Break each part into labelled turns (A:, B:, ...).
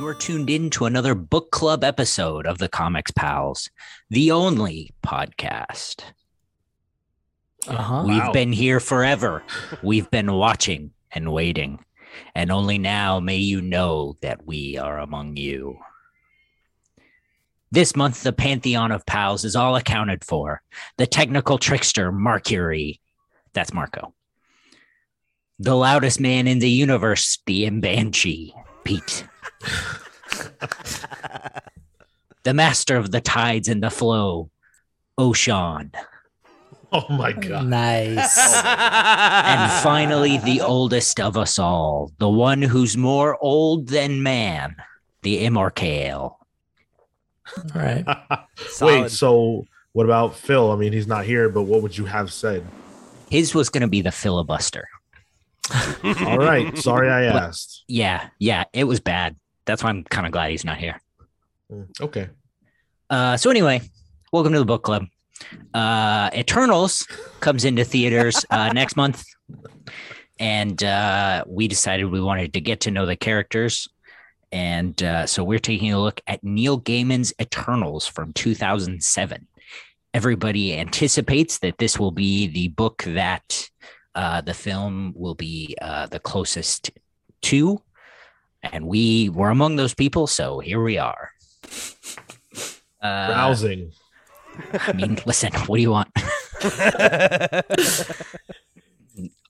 A: You're tuned in to another book club episode of the Comics Pals, the only podcast.
B: Uh-huh.
A: We've
C: Wow.
A: been here forever. We've been watching and waiting. And only now may you know that we are among you. This month, the Pantheon of Pals is all accounted for. The technical trickster, Mercury. That's Marco. The loudest man in the universe, the Banshee, Pete. the master of the tides and the flow, Oshan.
C: Oh my god.
B: Nice.
A: Oh and finally, the oldest of us all, the one who's more old than man, the Immorcale.
B: All right.
C: Wait, so what about Phil? I mean, he's not here, but what would you have said?
A: His was going to be the filibuster.
C: All right. Sorry I asked.
A: Yeah, yeah, it was bad. That's why I'm kind of glad he's not here.
C: Mm, Okay.
A: Uh, so anyway, welcome to the book club. Uh, Eternals comes into theaters uh, next month, and uh, we decided we wanted to get to know the characters, and uh, so we're taking a look at Neil Gaiman's Eternals from 2007. Everybody anticipates that this will be the book that uh, the film will be uh, the closest to, and we were among those people. So here we are. Uh,
C: Browsing.
A: I mean, listen, what do you want?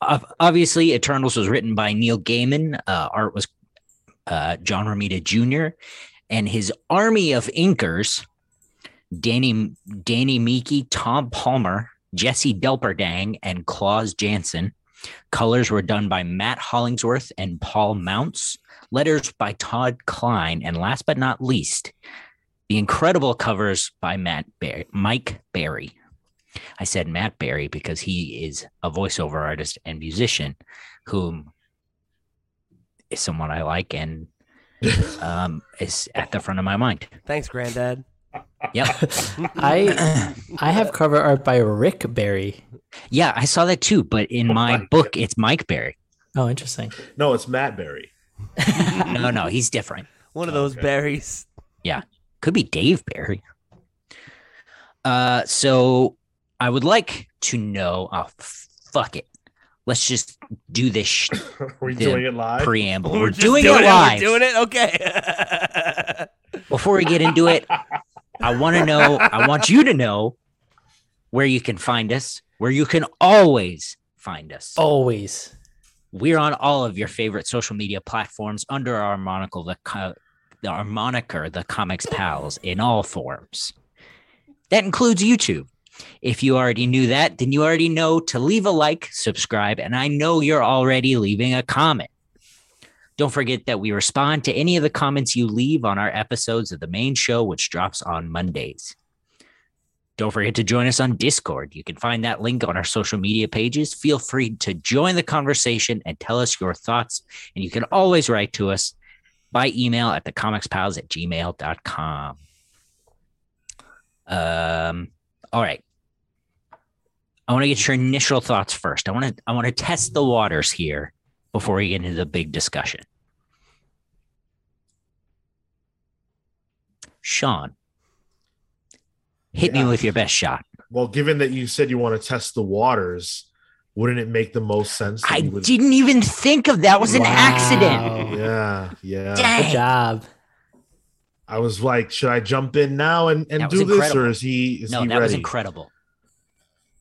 A: Obviously, Eternals was written by Neil Gaiman. Uh, art was uh, John Romita Jr. and his army of inkers: Danny Danny Miki, Tom Palmer, Jesse Delperdang, and Klaus Janson. Colors were done by Matt Hollingsworth and Paul Mounts. Letters by Todd Klein, and last but not least, the incredible covers by Matt Bar- Mike Barry. I said Matt Berry because he is a voiceover artist and musician, whom is someone I like and um, is at the front of my mind.
D: Thanks, Granddad.
A: Yep.
B: I I have cover art by Rick Berry.
A: yeah, I saw that too, but in
C: Oh
A: my
C: my
A: book, it's Mike Barry.
B: Oh, interesting.
C: No, it's Matt Berry.
A: No, no, he's different.
D: One of those
C: Okay.
D: berries. Yeah.
A: Could be Dave Barry. Uh, so I would like to know. Oh, fuck it. Let's just do this sh-
C: Are we
A: The
C: doing it live?
A: preamble. We're,
D: just
A: doing, it
D: We're
A: live.
D: doing it. Okay.
A: Before we get into it, I want to know. I want you to know where you can find us. Where you can always find us.
B: Always.
A: We're on all of your favorite social media platforms under our monocle, the co- our moniker, the Comics Pals, in all forms. That includes YouTube. If you already knew that, then you already know to leave a like, subscribe, and I know you're already leaving a comment. Don't forget that we respond to any of the comments you leave on our episodes of the main show, which drops on Mondays. Don't forget to join us on Discord. You can find that link on our social media pages. Feel free to join the conversation and tell us your thoughts. And you can always write to us by email at thecomicspals at gmail.com. Um, all right. I want to get your initial thoughts first. I want to I want to test the waters here before we get into the big discussion. Sean, hit me with your best shot.
C: Well, given that you said you want to test the waters, wouldn't it make the most sense? that
A: I
C: you would-
A: didn't even think of that was an accident.
C: Yeah, yeah.
A: Dang.
B: Good job.
C: I was like, should I jump in now and, and
A: That was
C: do this,
A: incredible.
C: or is he is
A: No,
C: he
A: that
C: ready?
A: was incredible.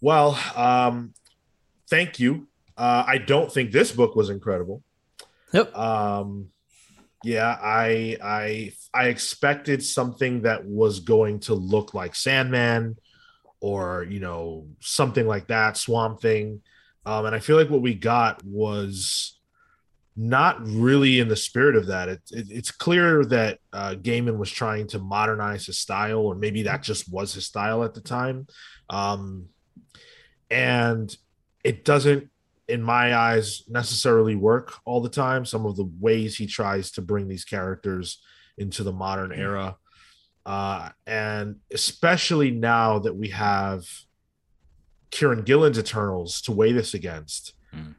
C: Well, um, thank you. Uh, I don't think this book was incredible.
B: Yep.
C: Um, yeah, I I I expected something that was going to look like Sandman, or you know something like that, Swamp Thing, um, and I feel like what we got was not really in the spirit of that. It, it, it's clear that uh, Gaiman was trying to modernize his style, or maybe that just was his style at the time. Um, and it doesn't in my eyes necessarily work all the time. Some of the ways he tries to bring these characters into the modern era. Uh, and especially now that we have Kieron Gillen's Eternals to weigh this against,
A: Mm.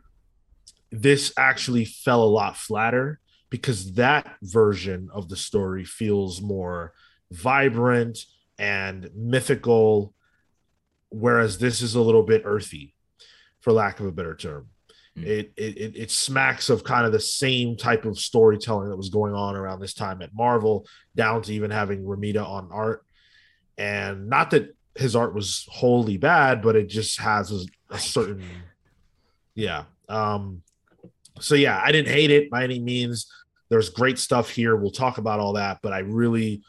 C: this actually fell a lot flatter because that version of the story feels more vibrant and mythical, whereas this is a little bit earthy, for lack of a better term.
A: Mm.
C: It, it it it smacks of kind of the same type of storytelling that was going on around this time at Marvel, down to even having Romita on art, and not that his art was wholly bad, but it just has a, a certain, yeah. Um, so yeah, I didn't hate it by any means. There's great stuff here. We'll talk about all that, but I really,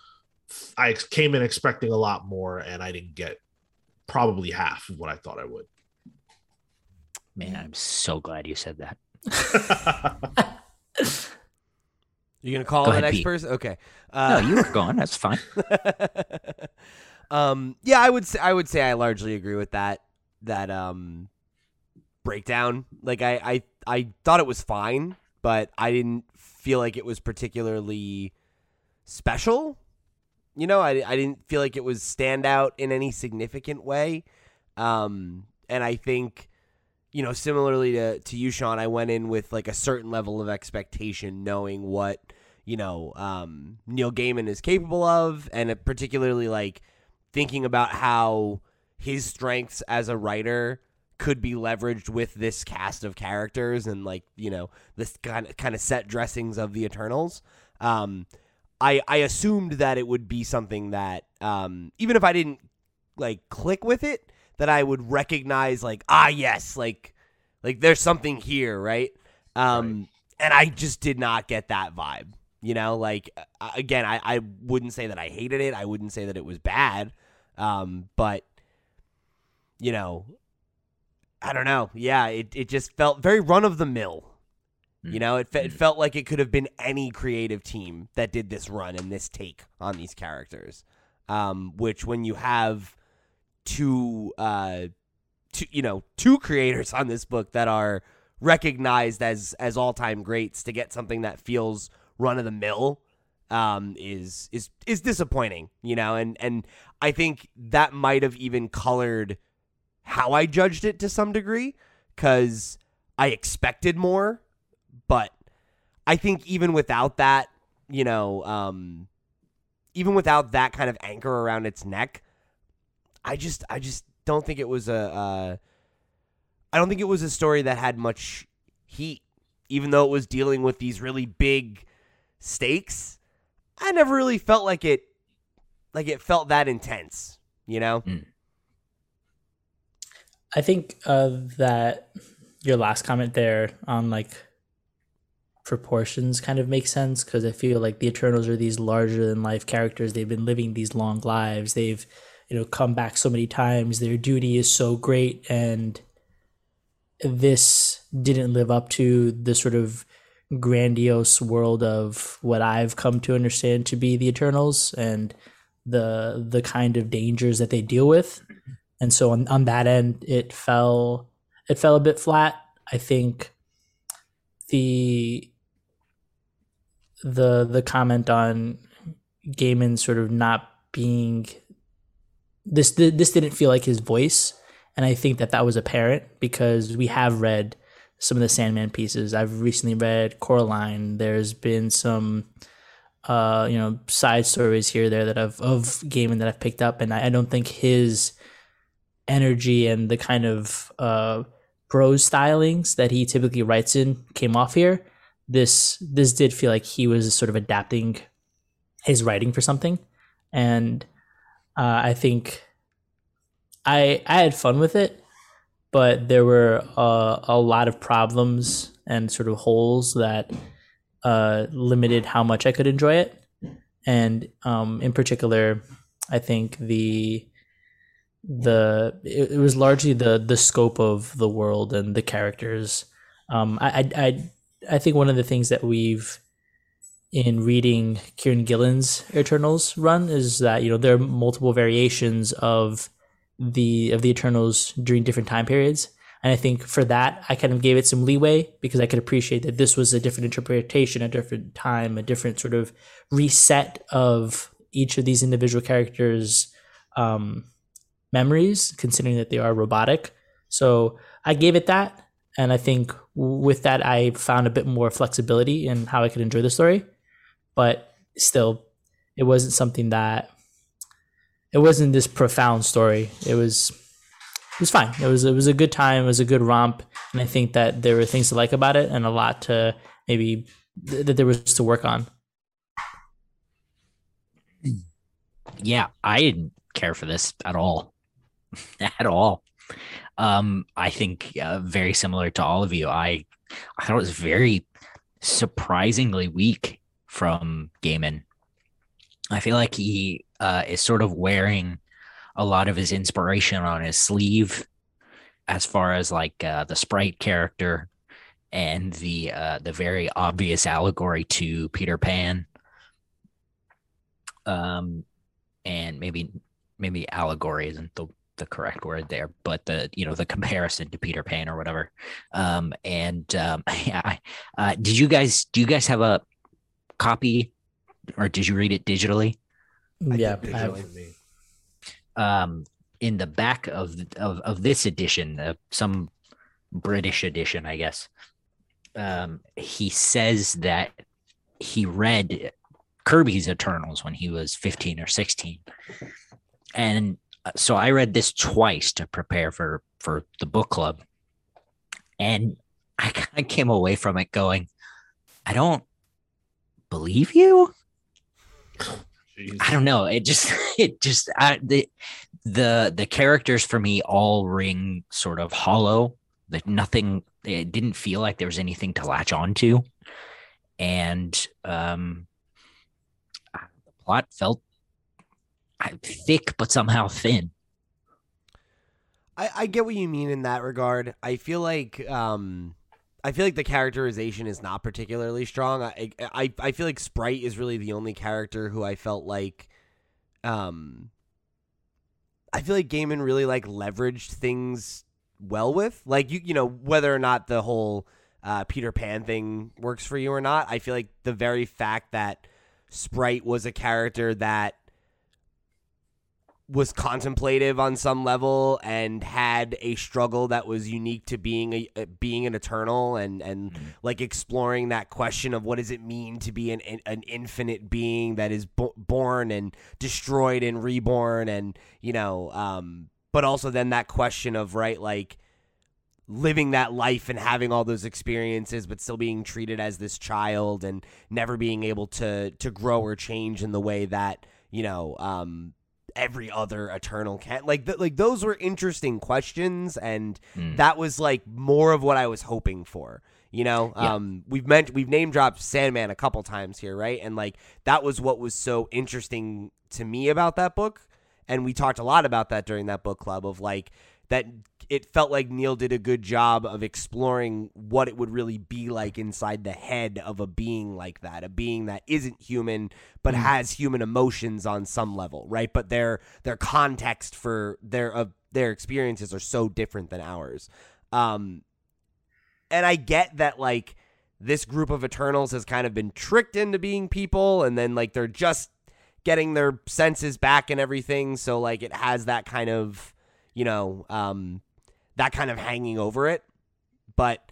C: I came in expecting a lot more, and I didn't get probably half of what I thought I would.
A: Man, I'm so glad you said that.
D: You gonna call
A: Go
D: the
A: ahead,
D: next
A: Pete.
D: person? Okay.
A: No,
D: Uh,
A: you were gone. That's fine.
D: um, yeah, I would say I would say I largely agree with that that um breakdown. Like I I I thought it was fine, but I didn't feel like it was particularly special. You know, I I didn't feel like it was stand out in any significant way. Um, and I think you know, similarly to to you, Sean, I went in with like a certain level of expectation, knowing what you know um, Neil Gaiman is capable of, and particularly like thinking about how his strengths as a writer could be leveraged with this cast of characters and like you know this kind of kind of set dressings of the Eternals. Um, I I assumed that it would be something that um, even if I didn't like click with it, that I would recognize like ah yes like like there's something here right? Um and I just did not get that vibe you know? Like again I I wouldn't say that I hated it. I wouldn't say that it was bad. Um but you know I don't know. Yeah it it just felt very run of the mill you know? It, fe- it felt like it could have been any creative team that did this run and this take on these characters. Um which when you have two uh two you know two creators on this book that are recognized as as all-time greats to get something that feels run of the mill um is is is disappointing you know? And and I think that might have even colored how I judged it to some degree cuz I expected more but I think even without that you know um even without that kind of anchor around its neck I just I just don't think it was a uh, I don't think it was a story that had much heat, even though it was dealing with these really big stakes. I never really felt like it like it felt that intense, you know?
B: I think uh, that your last comment there on like proportions kind of makes sense because I feel like the Eternals are these larger than life characters. They've been living these long lives. They've you know come back so many times. Their duty is so great, and this didn't live up to the sort of grandiose world of what I've come to understand to be the Eternals and the the kind of dangers that they deal with. And so on, on that end it fell it fell a bit flat. I think the the the comment on Gaiman sort of not being this this didn't feel like his voice and I think that that was apparent because we have read some of the Sandman pieces. I've recently read Coraline. There's been some, uh, you know, side stories here there that I've of Gaiman that I've picked up, and I, I don't think his energy and the kind of uh, prose stylings that he typically writes in came off here. This this did feel like he was sort of adapting his writing for something, and uh, I think I I had fun with it, but there were uh, a lot of problems and sort of holes that uh, limited how much I could enjoy it. And um, in particular, I think the the it, it was largely the the scope of the world and the characters. Um, I, I I I think one of the things that we've in reading Kieron Gillen's Eternals run is that you know there are multiple variations of the of the Eternals during different time periods. And I think for that, I kind of gave it some leeway because I could appreciate that this was a different interpretation, a different time, a different sort of reset of each of these individual characters' um, memories, considering that they are robotic. So I gave it that. and I think with that I found a bit more flexibility in how I could enjoy the story. But still, it wasn't something that it wasn't this profound story. It was it was fine. It was it was a good time. It was a good romp, and I think that there were things to like about it and a lot to maybe th- that there was to work on.
A: Yeah, I didn't care for this at all, at all. Um, I think uh, very similar to all of you. I I thought it was very surprisingly weak from Gaiman. I feel like he uh, is sort of wearing a lot of his inspiration on his sleeve, as far as like uh, the sprite character and the uh, the very obvious allegory to Peter Pan. Um, and maybe maybe allegory isn't the the correct word there, but the you know the comparison to Peter Pan or whatever. Um, and um, yeah, uh, did you guys do you guys have a copy or did you read it digitally?
B: Yeah,
C: did
B: have-
C: digitally.
A: Um, in the back of of of this edition, uh, some British edition, I guess. Um, he says that he read Kirby's Eternals when he was 15 or 16. And uh, so I read this twice to prepare for for the book club. And I kind of came away from it going, I don't believe you.
C: Jeez.
A: I don't know. It just it just I, the the the characters for me all ring sort of hollow. That nothing. It didn't feel like there was anything to latch onto, and um, the plot felt thick but somehow thin.
D: I, I get what you mean in that regard. I feel like um I feel like the characterization is not particularly strong. I I I feel like Sprite is really the only character who I felt like um I feel like Gaiman really like leveraged things well with. Like you you know, whether or not the whole uh, Peter Pan thing works for you or not, I feel like the very fact that Sprite was a character that was contemplative on some level and had a struggle that was unique to being a being an eternal and and like exploring that question of what does it mean to be an an infinite being that is bo- born and destroyed and reborn and you know um but also then that question of right like living that life and having all those experiences but still being treated as this child and never being able to to grow or change in the way that you know um every other eternal can like th- like those were interesting questions and
A: Mm.
D: that was like more of what I was hoping for you know
A: Yeah.
D: um we've meant we've name dropped Sandman a couple times here right and like that was what was so interesting to me about that book and we talked a lot about that during that book club of like that it felt like Neil did a good job of exploring what it would really be like inside the head of a being like that, a being that isn't human but has human emotions on some level, right? But their their context for their of their experiences are so different than ours. Um and I get that like this group of Eternals has kind of been tricked into being people and then like they're just getting their senses back and everything, so like it has that kind of you know, um, that kind of hanging over it. But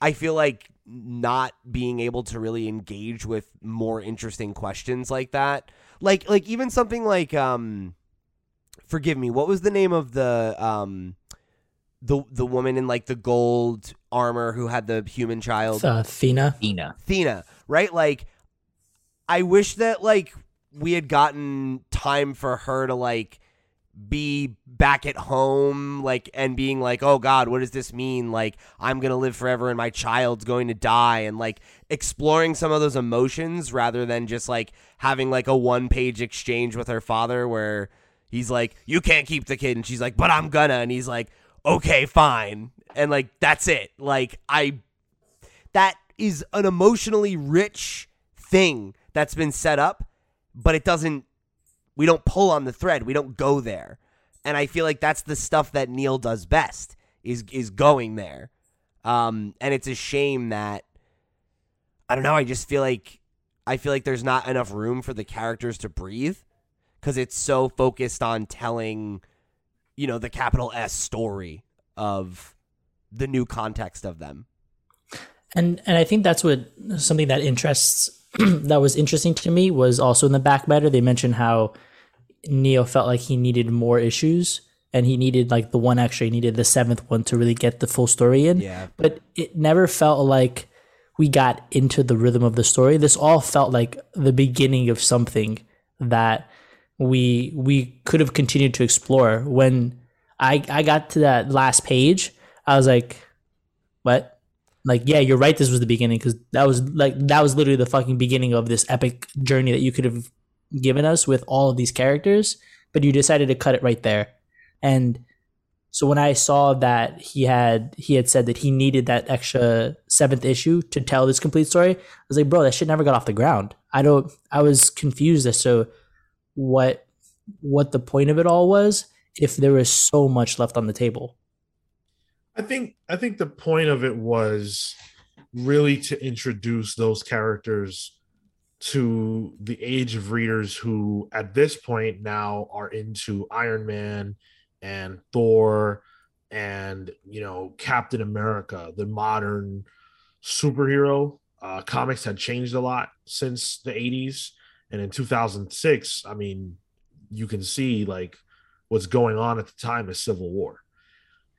D: I feel like not being able to really engage with more interesting questions like that, like like even something like, um, forgive me, what was the name of the um, the the woman in like the gold armor who had the human child?
B: uh, Thena.
A: Ina.
D: Thena, right? Like, I wish that like we had gotten time for her to like be back at home, like, and being like, oh God, what does this mean? Like, I'm gonna live forever and my child's going to die, and like exploring some of those emotions rather than just like having like a one page exchange with her father where he's like, you can't keep the kid, and she's like, but I'm gonna, and he's like, okay, fine, and like that's it. Like, I that is an emotionally rich thing that's been set up, but it doesn't. We don't pull on the thread. We don't go there, and I feel like that's the stuff that Neil does best is is going there. Um, and it's a shame that I don't know. I just feel like I feel like there's not enough room for the characters to breathe because it's so focused on telling, you know, the capital S story of the new context of them.
B: And and I think that's what something that interests that was interesting to me was also in the back matter. They mentioned how Neil felt like he needed more issues and he needed like the one extra. He needed the seventh one to really get the full story in.
D: Yeah.
B: But it never felt like we got into the rhythm of the story. This all felt like the beginning of something that we we could have continued to explore. When I I got to that last page, I was like, "What?" Like, yeah, you're right. This was the beginning because that was like that was literally the fucking beginning of this epic journey that you could have given us with all of these characters. But you decided to cut it right there, and so when I saw that he had he had said that he needed that extra seventh issue to tell this complete story, I was like, bro, that shit never got off the ground. I don't. I was confused as to what what the point of it all was if there was so much left on the table.
C: I think I think the point of it was really to introduce those characters to the age of readers who at this point now are into Iron Man and Thor and you know Captain America, the modern superhero. Uh, comics had changed a lot since the 80s and in 2006 i mean you can see like what's going on at the time is civil war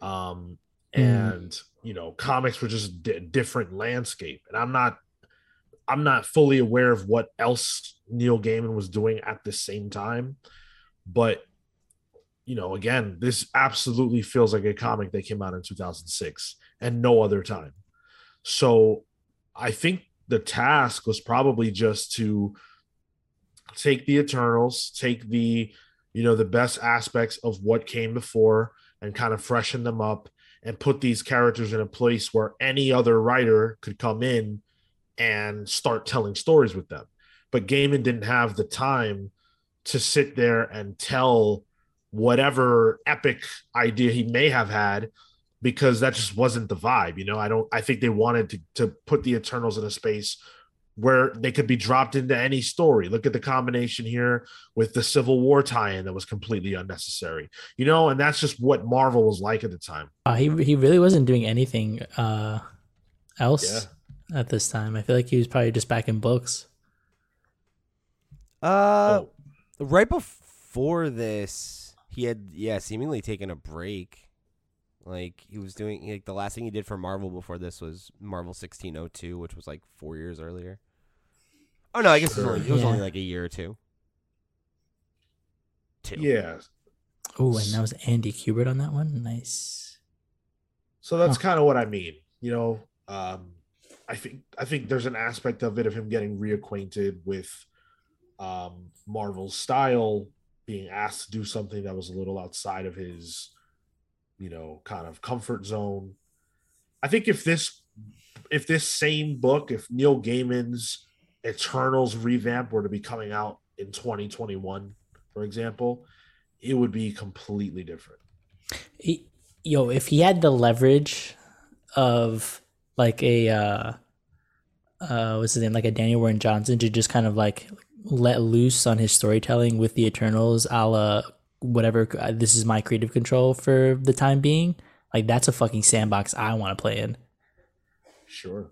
C: um Mm. and you know comics were just a different landscape and i'm not i'm not fully aware of what else neil gaiman was doing at the same time but you know again this absolutely feels like a comic that came out in 2006 and no other time. So i think the task was probably just to take the eternals take the you know the best aspects of what came before and kind of freshen them up and put these characters in a place where any other writer could come in and start telling stories with them. But Gaiman didn't have the time to sit there and tell whatever epic idea he may have had because that just wasn't the vibe you know? I don't i think they wanted to to put the eternals in a space where they could be dropped into any story look at the combination here with the civil war tie-in that was completely unnecessary you know and that's just what marvel was like at the time
B: Uh, he he really wasn't doing anything uh, else at this time. I feel like he was probably just back in books.
D: Uh,
C: Oh.
D: right before this, he had yeah seemingly taken a break. Like he was doing like the last thing he did for Marvel before this was Marvel sixteen oh two, which was like four years earlier. Oh no, I guess it was only, it was only like a year or two. Two.
C: yeah
B: Oh, and that was Andy Kubert on that one. Nice.
C: So that's
B: Huh.
C: kind of what I mean. You know, um, I think I think there's an aspect of it of him getting reacquainted with um, Marvel's style, being asked to do something that was a little outside of his, you know, kind of comfort zone. I think if this if this same book, if Neil Gaiman's Eternals revamp were to be coming out in 2021, for example, it would be completely different.
B: He, yo, if he had the leverage of like a uh uh what's his name, like a Daniel Warren Johnson to just kind of like let loose on his storytelling with the Eternals, a la whatever. uh, This is my creative control for the time being. Like that's a fucking sandbox I want to play in.
C: Sure.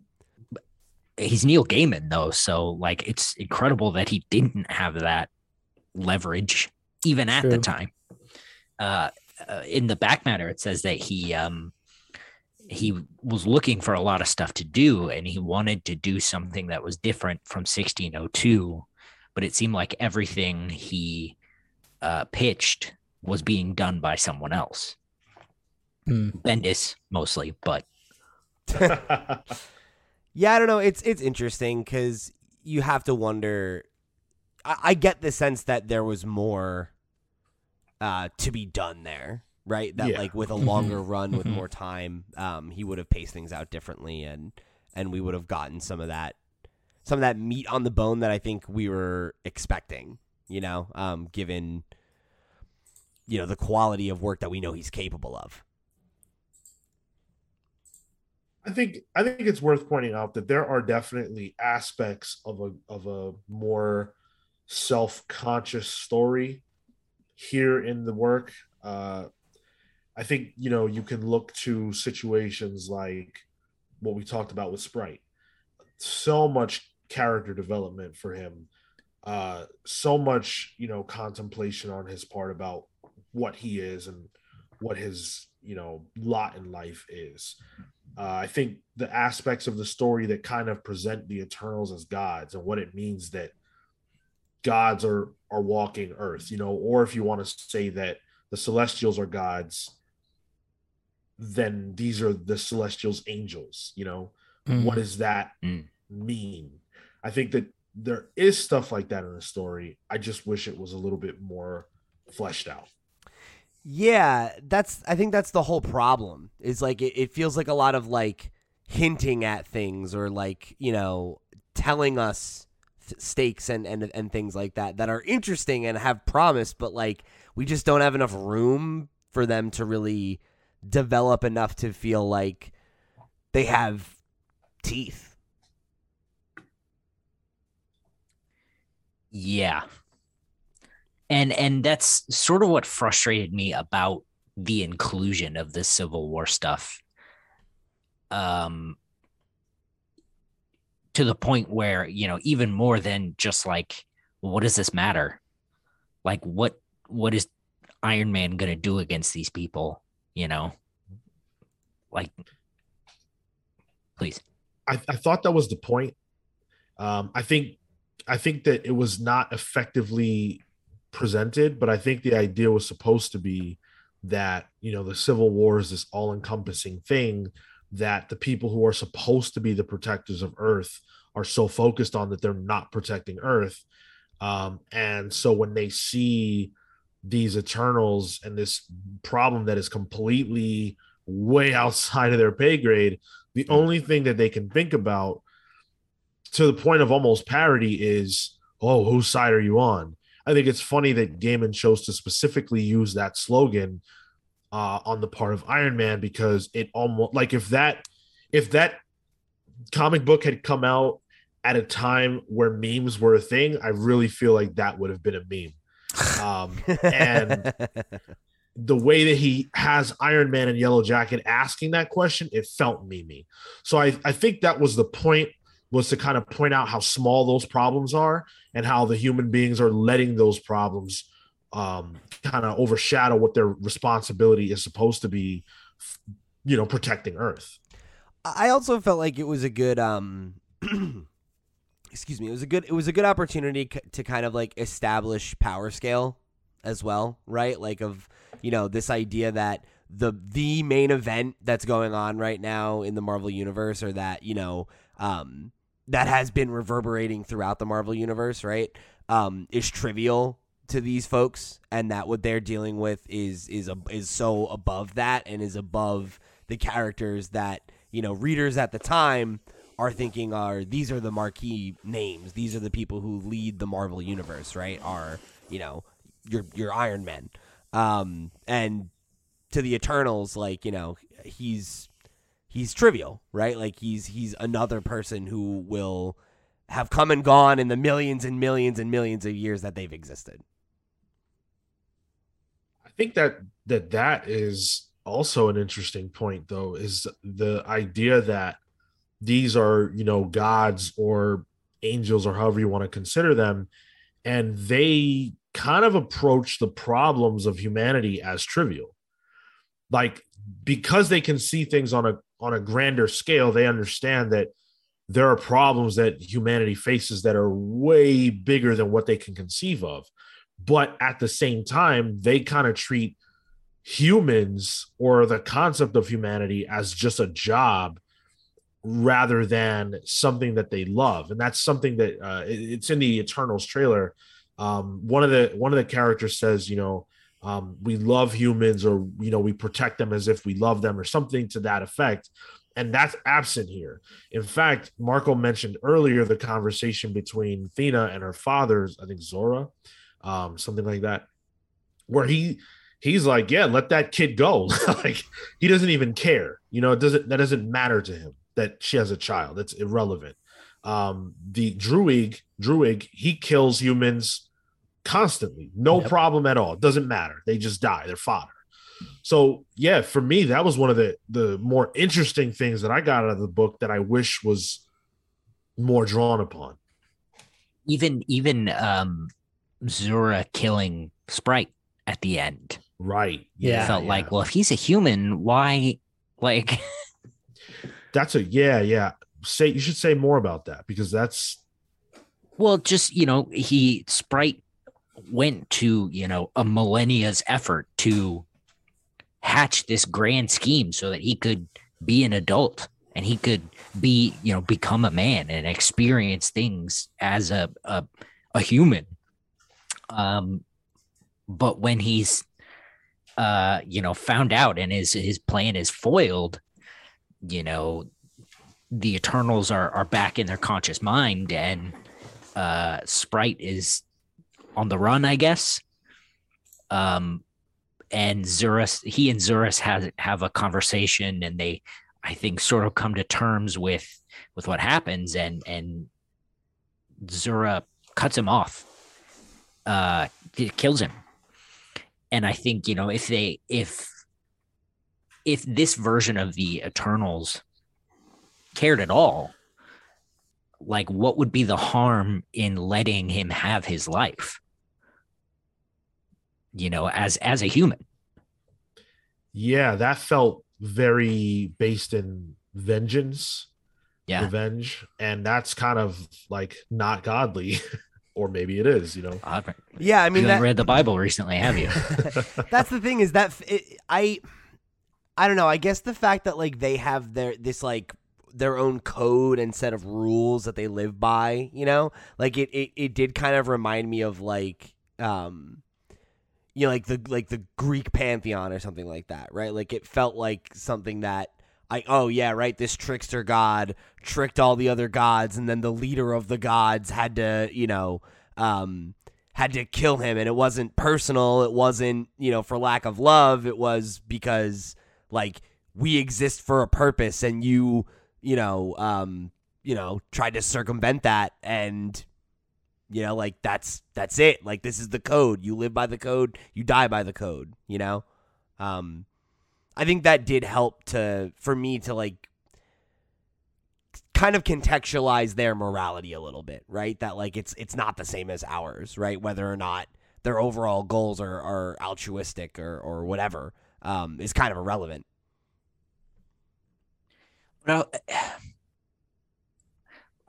A: He's Neil Gaiman though, so like it's incredible that he didn't have that leverage even at the time. Uh, uh, in the back matter, it says that he um he was looking for a lot of stuff to do, and he wanted to do something that was different from 1602, but it seemed like everything he uh, pitched was being done by someone else.
B: Hmm.
A: Bendis mostly, but
D: Yeah, I don't know. It's it's interesting because you have to wonder. I, I get the sense that there was more uh, to be done there, right? That
C: Yeah.
D: like with a
B: Mhm.
D: longer run, with
B: Mhm.
D: more time, um, he would have paced things out differently, and and we would have gotten some of that, some of that meat on the bone that I think we were expecting. You know, um, given you know the quality of work that we know he's capable of.
C: I think I think it's worth pointing out that there are definitely aspects of a of a more self-conscious story here in the work. Uh, I think you know you can look to situations like what we talked about with Sprite. So much character development for him, uh, so much you know contemplation on his part about what he is and what his you know lot in life is. Uh, I think the aspects of the story that kind of present the Eternals as gods and what it means that gods are are walking Earth, you know, or if you want to say that the Celestials are gods, then these are the Celestials angels, you know.
B: Mm.
C: What does that
A: Mm.
C: mean? I think that there is stuff like that in the story. I just wish it was a little bit more fleshed out.
D: Yeah, that's I think that's the whole problem. Is like it, it feels like a lot of like hinting at things or like, you know, telling us th- stakes and, and and things like that that are interesting and have promise, but like we just don't have enough room for them to really develop enough to feel like they have teeth.
A: Yeah. And and that's sort of what frustrated me about the inclusion of the Civil War stuff. Um to the point where, you know, even more than just like what does this matter? Like what what is Iron Man going to do against these people, you know? Like please.
C: I, I thought that was the point. Um, I think I think that it was not effectively presented, but I think the idea was supposed to be that you know the Civil War is this all-encompassing thing that the people who are supposed to be the protectors of Earth are so focused on that they're not protecting Earth, um, and so when they see these Eternals and this problem that is completely way outside of their pay grade, the only thing that they can think about to the point of almost parody is, oh, whose side are you on? I think it's funny that Gaiman chose to specifically use that slogan uh, on the part of Iron Man because it almost like if that if that comic book had come out at a time where memes were a thing, I really feel like that would have been a meme. Um, and the way that he has Iron Man and Yellow Jacket asking that question, it felt memey. So I, I think that was the point was to kind of point out how small those problems are and how the human beings are letting those problems um, kind of overshadow what their responsibility is supposed to be, you know, protecting Earth.
D: I also felt like it was a good um excuse me, it was a good it was a good opportunity to kind of like establish power scale as well, right? Like of, you know, this idea that the the main event that's going on right now in the Marvel universe or that, you know, um that has been reverberating throughout the Marvel universe, right? Um is trivial to these folks and that what they're dealing with is is a, is so above that and is above the characters that you know readers at the time are thinking are these are the marquee names these are the people who lead the marvel universe right are you know your your iron man um and to the eternals like you know he's he's trivial right? Like he's he's another person who will have come and gone in the millions and millions and millions of years that they've existed.
C: I think that that that is also an interesting point though is the idea that these are you know gods or angels or however you want to consider them and they kind of approach the problems of humanity as trivial. Like because they can see things on a on a grander scale they understand that there are problems that humanity faces that are way bigger than what they can conceive of. But at the same time they kind of treat humans or the concept of humanity as just a job rather than something that they love. And that's something that uh, it's in the eternals trailer. Um, one of the one of the characters says you know um, we love humans or you know we protect them as if we love them or something to that effect. And that's absent here. In fact marco mentioned earlier the conversation between thena and her father i think zora um, something like that where he he's like yeah let that kid go. Like he doesn't even care. You know it doesn't that doesn't matter to him that she has a child. It's irrelevant. Um the druid druid he kills humans constantly no
B: Yep.
C: problem at all it doesn't matter they just die they're fodder So yeah, for me, that was one of the the more interesting things that I got out of the book that I wish was more drawn upon.
A: Even even um Zura killing Sprite at the end.
C: Right.
B: Yeah,
A: felt like, well, if he's a human, why like
C: that's a yeah, yeah. Say you should say more about that because that's
A: well, just you know, he Sprite went to, you know, a millennia's effort to hatch this grand scheme so that he could be an adult and he could be, you know, become a man and experience things as a a, a human. Um but when he's uh you know found out and his his plan is foiled you know the eternals are are back in their conscious mind and uh sprite is on the run i guess. Um and Zuras he and Zuras have have a conversation and they I think sort of come to terms with with what happens and and Zura cuts him off. Uh kills him. And I think you know if they if if this version of the Eternals cared at all, like what would be the harm in letting him have his life? You know, as as a human.
C: Yeah, that felt very based in vengeance,
A: yeah,
C: revenge, and that's kind of like not godly. or maybe it is, you know.
A: Uh,
D: yeah, I mean,
A: you
D: that,
A: read the Bible recently, have you?
D: that's the thing is that it, I, I don't know. I guess the fact that like they have their this like their own code and set of rules that they live by, you know, like it it, it did kind of remind me of like um you know like the like the Greek pantheon or something like that, right? Like it felt like something that I oh yeah, right, this trickster god tricked all the other gods and then the leader of the gods had to, you know, um had to kill him. And it wasn't personal, it wasn't, you know, for lack of love, it was because like we exist for a purpose and you, you know, um, you know, tried to circumvent that and you know, like that's that's it. Like this is the code. You live by the code, you die by the code, you know? Um I think that did help to for me to like kind of contextualize their morality a little bit, right? That like it's it's not the same as ours, right? Whether or not their overall goals are, are altruistic or, or whatever um, is kind of irrelevant.
A: Well,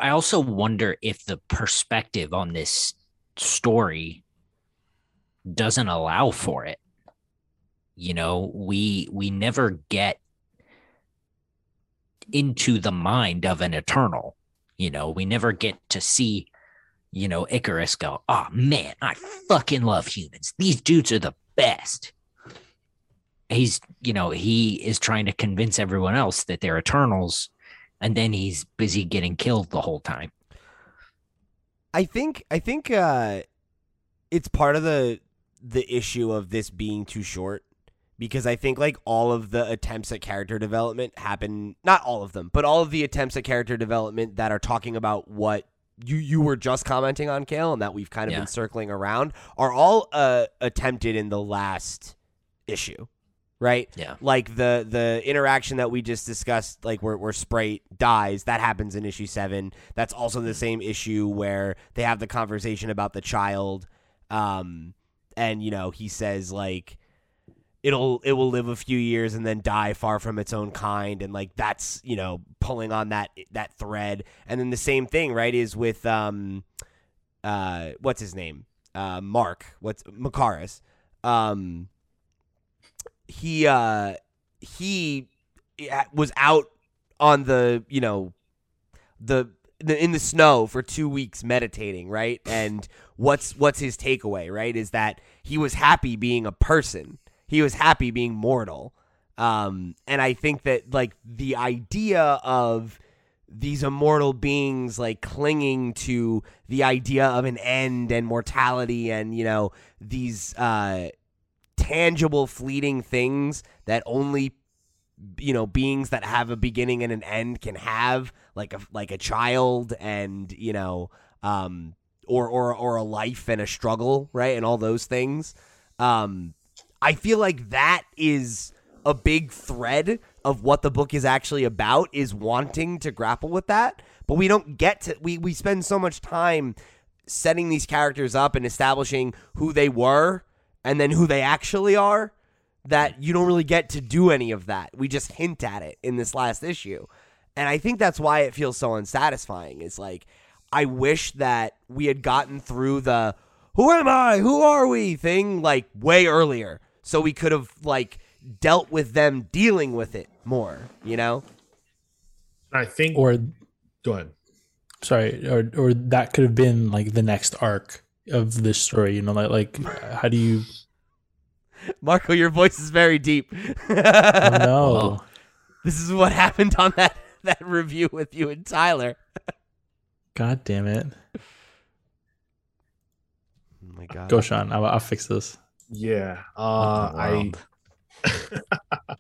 A: I also wonder if the perspective on this story doesn't allow for it. You know we we never get into the mind of an eternal. You know we never get to see you know icarus go oh man i fucking love humans. These dudes are the best. He's you know he is trying to convince everyone else that they're eternals and then he's busy getting killed the whole time
D: i think i think uh it's part of the the issue of this being too short because I think like all of the attempts at character development happen not all of them, but all of the attempts at character development that are talking about what you you were just commenting on Cale and that we've kind of
A: Yeah.
D: been circling around are all uh, attempted in the last issue. Right?
A: Yeah.
D: Like the the interaction that we just discussed, like where, where Sprite dies, that happens in issue seven. That's also the same issue where they have the conversation about the child. Um and you know, he says like it'll it will live a few years and then die far from its own kind and like that's you know pulling on that that thread and then the same thing right is with um uh what's his name uh mark what's Makaris um he uh he was out on the you know the the, in the snow for two weeks meditating, right? And what's what's his takeaway, right? Is that he was happy being a person. He was happy being mortal. Um, and I think that like the idea of these immortal beings like clinging to the idea of an end and mortality and you know these uh tangible fleeting things that only you know beings that have a beginning and an end can have like a like a child and you know um or or or a life and a struggle right and all those things. Um I feel like that is a big thread of what the book is actually about is wanting to grapple with that, but we don't get to we we spend so much time setting these characters up and establishing who they were and then who they actually are that you don't really get to do any of that. We just hint at it in this last issue. And I think that's why it feels so unsatisfying. It's like I wish that we had gotten through the who am I? Who are we thing like way earlier so we could have like dealt with them dealing with it more, you know?
C: I think.
B: Or
C: go ahead.
B: sorry, or or that could have been like the next arc of this story. You know, like like how do you?
D: Marco, your voice is very deep.
B: Oh, no.
A: Whoa.
D: This is what happened on that that review with you and Tyler.
B: God damn it!
D: Oh my god.
B: Go, Sean. I'll, I'll fix this.
C: Yeah. Uh, I.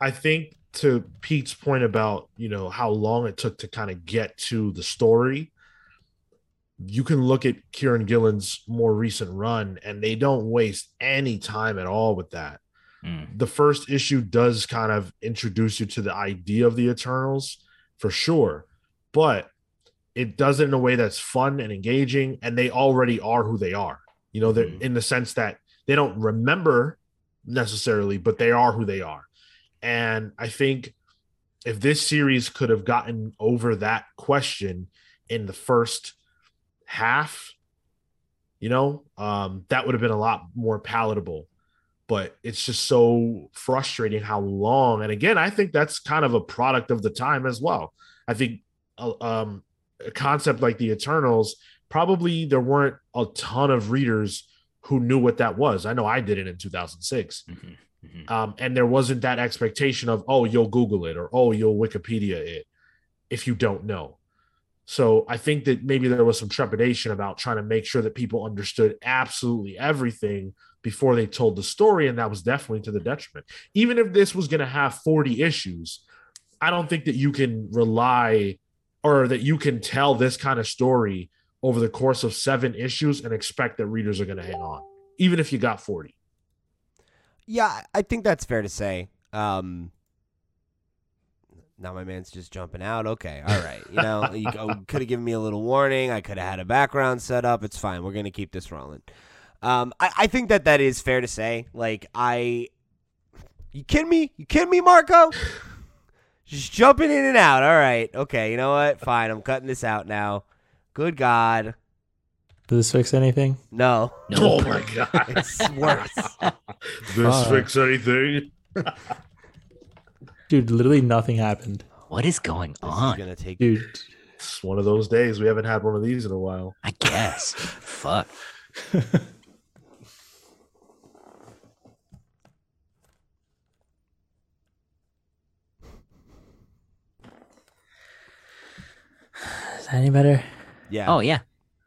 C: I think to Pete's point about you know how long it took to kind of get to the story, you can look at Kieron Gillen's more recent run, and they don't waste any time at all with that.
A: Mm.
C: The first issue does kind of introduce you to the idea of the Eternals for sure, but it does it in a way that's fun and engaging, and they already are who they are. You know, they're
A: Mhm.
C: in the sense that they don't remember necessarily, but they are who they are. And I think if this series could have gotten over that question in the first half, you know, um, that would have been a lot more palatable. But it's just so frustrating how long. And again, I think that's kind of a product of the time as well. I think uh, um, a concept like the Eternals, probably there weren't a ton of readers who knew what that was. I know I did it in 2006
A: Mhm. Mhm.
C: um, and there wasn't that expectation of oh you'll google it or oh you'll wikipedia it if you don't know so i think that maybe there was some trepidation about trying to make sure that people understood absolutely everything before they told the story and that was definitely to the detriment even if this was going to have 40 issues i don't think that you can rely or that you can tell this kind of story over the course of seven issues and expect that readers are going to hang on even if you got 40
D: Yeah, I think that's fair to say. Um, now my man's just jumping out. Okay, all right. You know, you could have given me a little warning. I could have had a background set up. It's fine. We're gonna keep this rolling. Um, I, I think that that is fair to say. Like, I, you kidding me? You kidding me, Marco? Just jumping in and out. All right. Okay. You know what? Fine. I'm cutting this out now. Good God.
B: Does this fix anything?
D: No.
A: No.
C: oh my god
D: It's worse.
C: Does this
B: Fuck.
C: fix anything
B: Dude, literally nothing happened.
A: What is going
D: This is
A: on?
D: gonna take
B: Dude,
C: it's one of those days we haven't had one of these in a while
A: I guess. Fuck.
B: is that any better?
D: Yeah.
A: Oh yeah.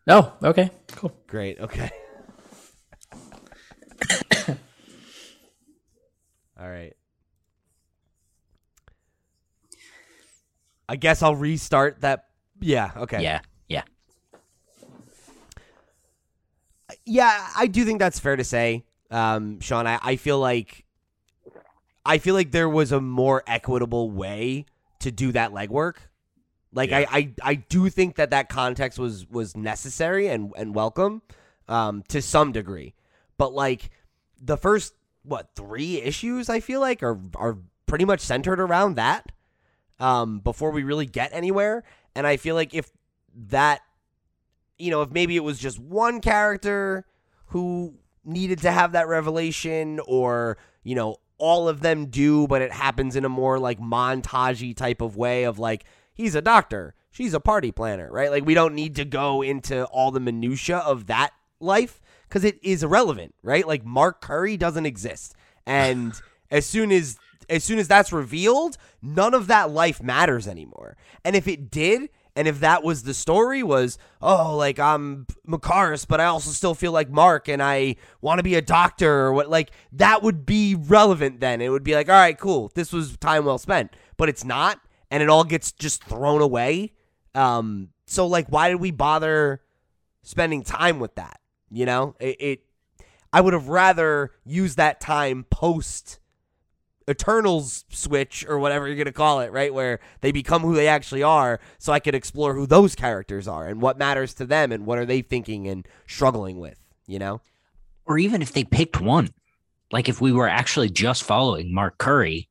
B: Oh, okay, cool.
D: Great. Okay. All right. I guess I'll restart that. Yeah. Okay.
A: Yeah. Yeah.
D: Yeah, I do think that's fair to say, um, Sean. I, I feel like I feel like there was a more equitable way to do that legwork. Like
C: Yeah.
D: I, I, I do think that that context was was necessary and and welcome um, to some degree, but like the first what three issues I feel like are are pretty much centered around that um, before we really get anywhere. And I feel like if that you know, if maybe it was just one character who needed to have that revelation, or, you know, all of them do, but it happens in a more like montagey type of way of like, he's a doctor, she's a party planner, right? Like, we don't need to go into all the minutia of that life because it is irrelevant, right? Like, Mark Curry doesn't exist. And as soon as as soon as that's revealed, none of that life matters anymore. And if it did, and if that was the story, was oh, like I'm Makaris, but I also still feel like Mark, and I want to be a doctor, or what? Like that would be relevant. Then it would be like, all right, cool, this was time well spent. But it's not, and it all gets just thrown away. Um, so like, why did we bother spending time with that? You know, it. it I would have rather used that time post Eternals switch or whatever you're going to call it, right? Where they become who they actually are, so I could explore who those characters are and what matters to them and what are they thinking and struggling with, you know?
A: Or even if they picked one, like if we were actually just following Mark Curry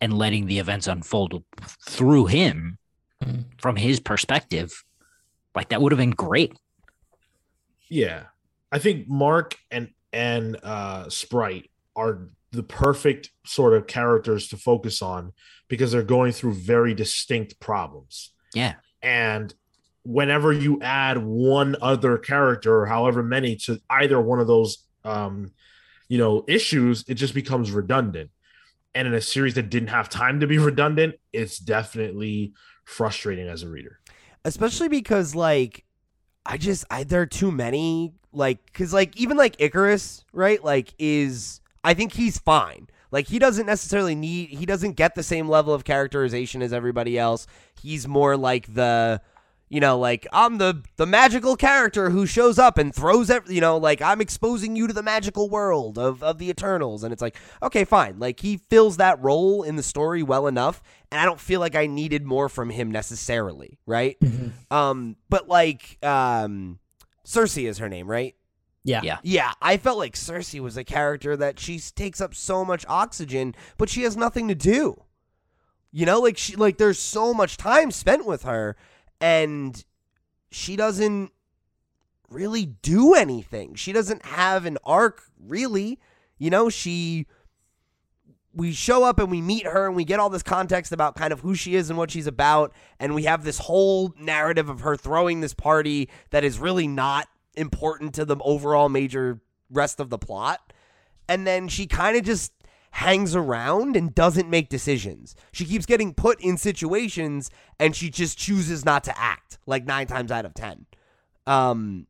A: and letting the events unfold through him
B: Mhm.
A: from his perspective, like that would have been great.
C: Yeah. I think Mark and and uh Sprite are the perfect sort of characters to focus on because they're going through very distinct problems.
A: Yeah.
C: And whenever you add one other character or however many to either one of those um you know issues, it just becomes redundant. And in a series that didn't have time to be redundant, it's definitely frustrating as a reader.
D: especially because like I just I there are too many like because like even like Ikaris right like is I think he's fine. Like he doesn't necessarily need he doesn't get the same level of characterization as everybody else. He's more like the you know like I'm the the magical character who shows up and throws every you know like I'm exposing you to the magical world of of the Eternals. And it's like okay fine. Like he fills that role in the story well enough and I don't feel like I needed more from him necessarily right? Um, but like, um, Sersi is her name, right?
B: Yeah.
A: Yeah.
D: Yeah, I felt like Sersi was a character that she takes up so much oxygen, but she has nothing to do. You know, like she like there's so much time spent with her, and she doesn't really do anything. She doesn't have an arc, really. You know, she we show up and we meet her and we get all this context about kind of who she is and what she's about and we have this whole narrative of her throwing this party that is really not important to the overall major rest of the plot. And then she kind of just hangs around and doesn't make decisions. She keeps getting put in situations and she just chooses not to act like 9 times out of 10 um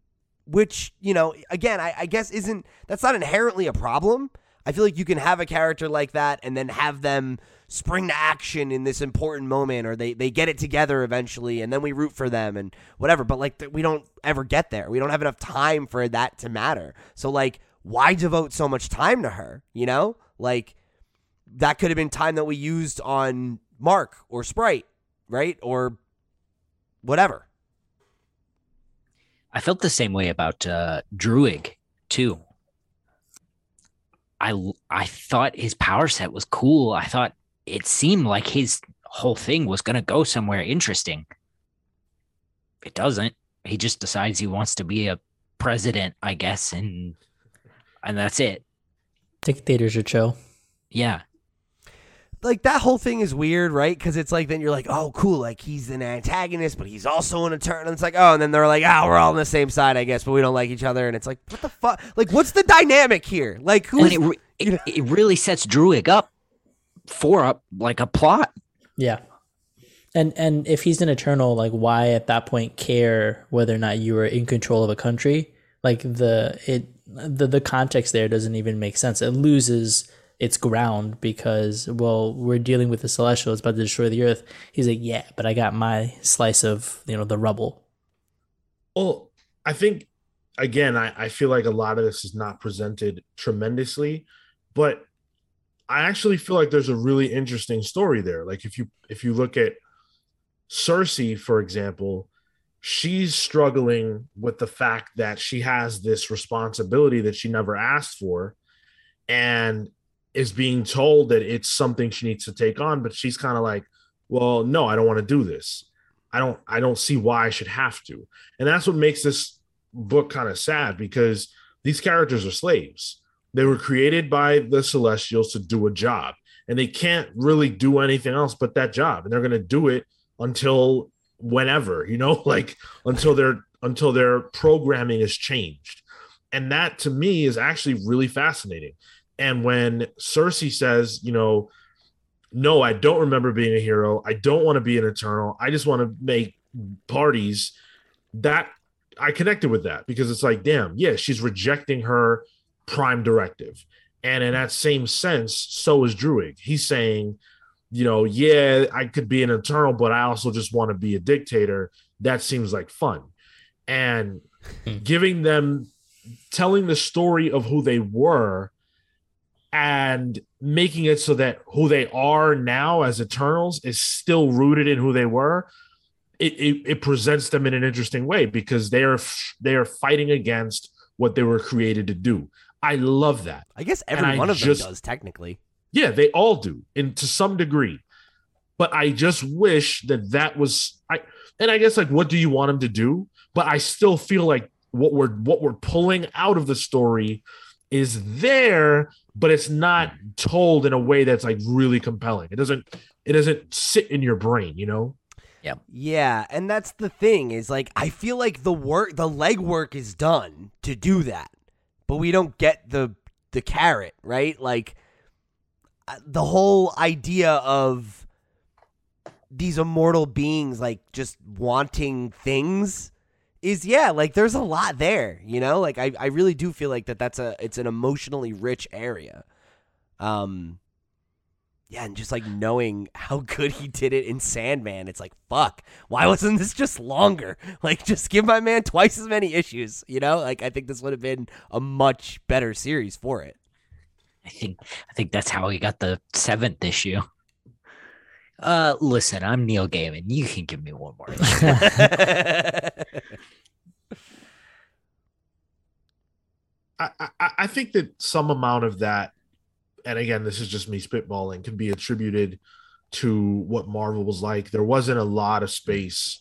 D: which you know again I, I guess isn't that's not inherently a problem. I feel like you can have a character like that and then have them spring to action in this important moment or they, they get it together eventually and then we root for them and whatever. But like we don't ever get there. We don't have enough time for that to matter. So like why devote so much time to her you know? Like that could have been time that we used on mark or sprite right? Or whatever.
A: I felt the same way about uh, Druig too. I I thought his power set was cool. I thought it seemed like his whole thing was going to go somewhere interesting. It doesn't. He just decides he wants to be a president, I guess, and and that's it.
B: Dictators are chill.
A: Yeah.
D: like that whole thing is weird, right? Because it's like then you're like, oh, cool, like he's an antagonist, but he's also an eternal. And it's like, oh, and then they're like, ah, we're all on the same side, I guess, but we don't like each other. And it's like, what the fuck? Like, what's the dynamic here? Like, who
A: And
D: is?
A: it, re- it, it really sets Druig up for up like a plot.
B: Yeah. And and if he's an eternal, like why at that point care whether or not you are in control of a country? Like the it the the context there doesn't even make sense. It loses its ground because well, we're dealing with the celestial, it's about to destroy the earth. He's like, Yeah, but I got my slice of, you know, the rubble.
C: Well, I think again, I, I feel like a lot of this is not presented tremendously, but I actually feel like there's a really interesting story there. Like if you if you look at Sersi, for example, she's struggling with the fact that she has this responsibility that she never asked for and is being told that it's something she needs to take on, but she's kind of like, well, no, I don't want to do this. I don't I don't see why I should have to. And that's what makes this book kind of sad because these characters are slaves. They were created by the celestials to do a job and they can't really do anything else but that job and they're going to do it until whenever, you know, like until their until their programming is changed. And that to me is actually really fascinating. And when Sersi says, you know, no, I don't remember being a hero. I don't want to be an eternal. I just want to make parties. That I connected with that because it's like, damn, yeah, she's rejecting her prime directive. And in that same sense, so is Druig. He's saying, you know, yeah, I could be an eternal, but I also just want to be a dictator. That seems like fun. And giving them telling the story of who they were and making it so that who they are now as Eternals is still rooted in who they were. It, it, it presents them in an interesting way because they are they are fighting against what they were created to do. I love that.
D: I guess
C: And
D: every
C: I
D: one of
C: just-
D: them does technically.
C: Yeah, they all do, and to some degree. But I just wish that that was I. And I guess like, what do you want them to do? But I still feel like what we're what we're pulling out of the story is there, but it's not told in a way that's like really compelling. It doesn't it doesn't sit in your brain, you know.
D: Yeah. Yeah, and that's the thing is like I feel like the work the legwork is done to do that. But we don't get the the carrot, right? Like uh, the whole idea of these immortal beings like just wanting things is yeah, like there's a lot there, you know? Like I I really do feel like that that's a it's an emotionally rich area. Um yeah, and just like knowing how good he did it in Sandman, it's like, fuck, why wasn't this just longer? Like, just give my man twice as many issues, you know? Like, I think this would have been a much better series for it.
A: I think I think that's how he got the seventh issue. Uh, listen, I'm Neil Gaiman. You can give me one more.
C: I, I I think that some amount of that, and again, this is just me spitballing, can be attributed to what Marvel was like. There wasn't a lot of space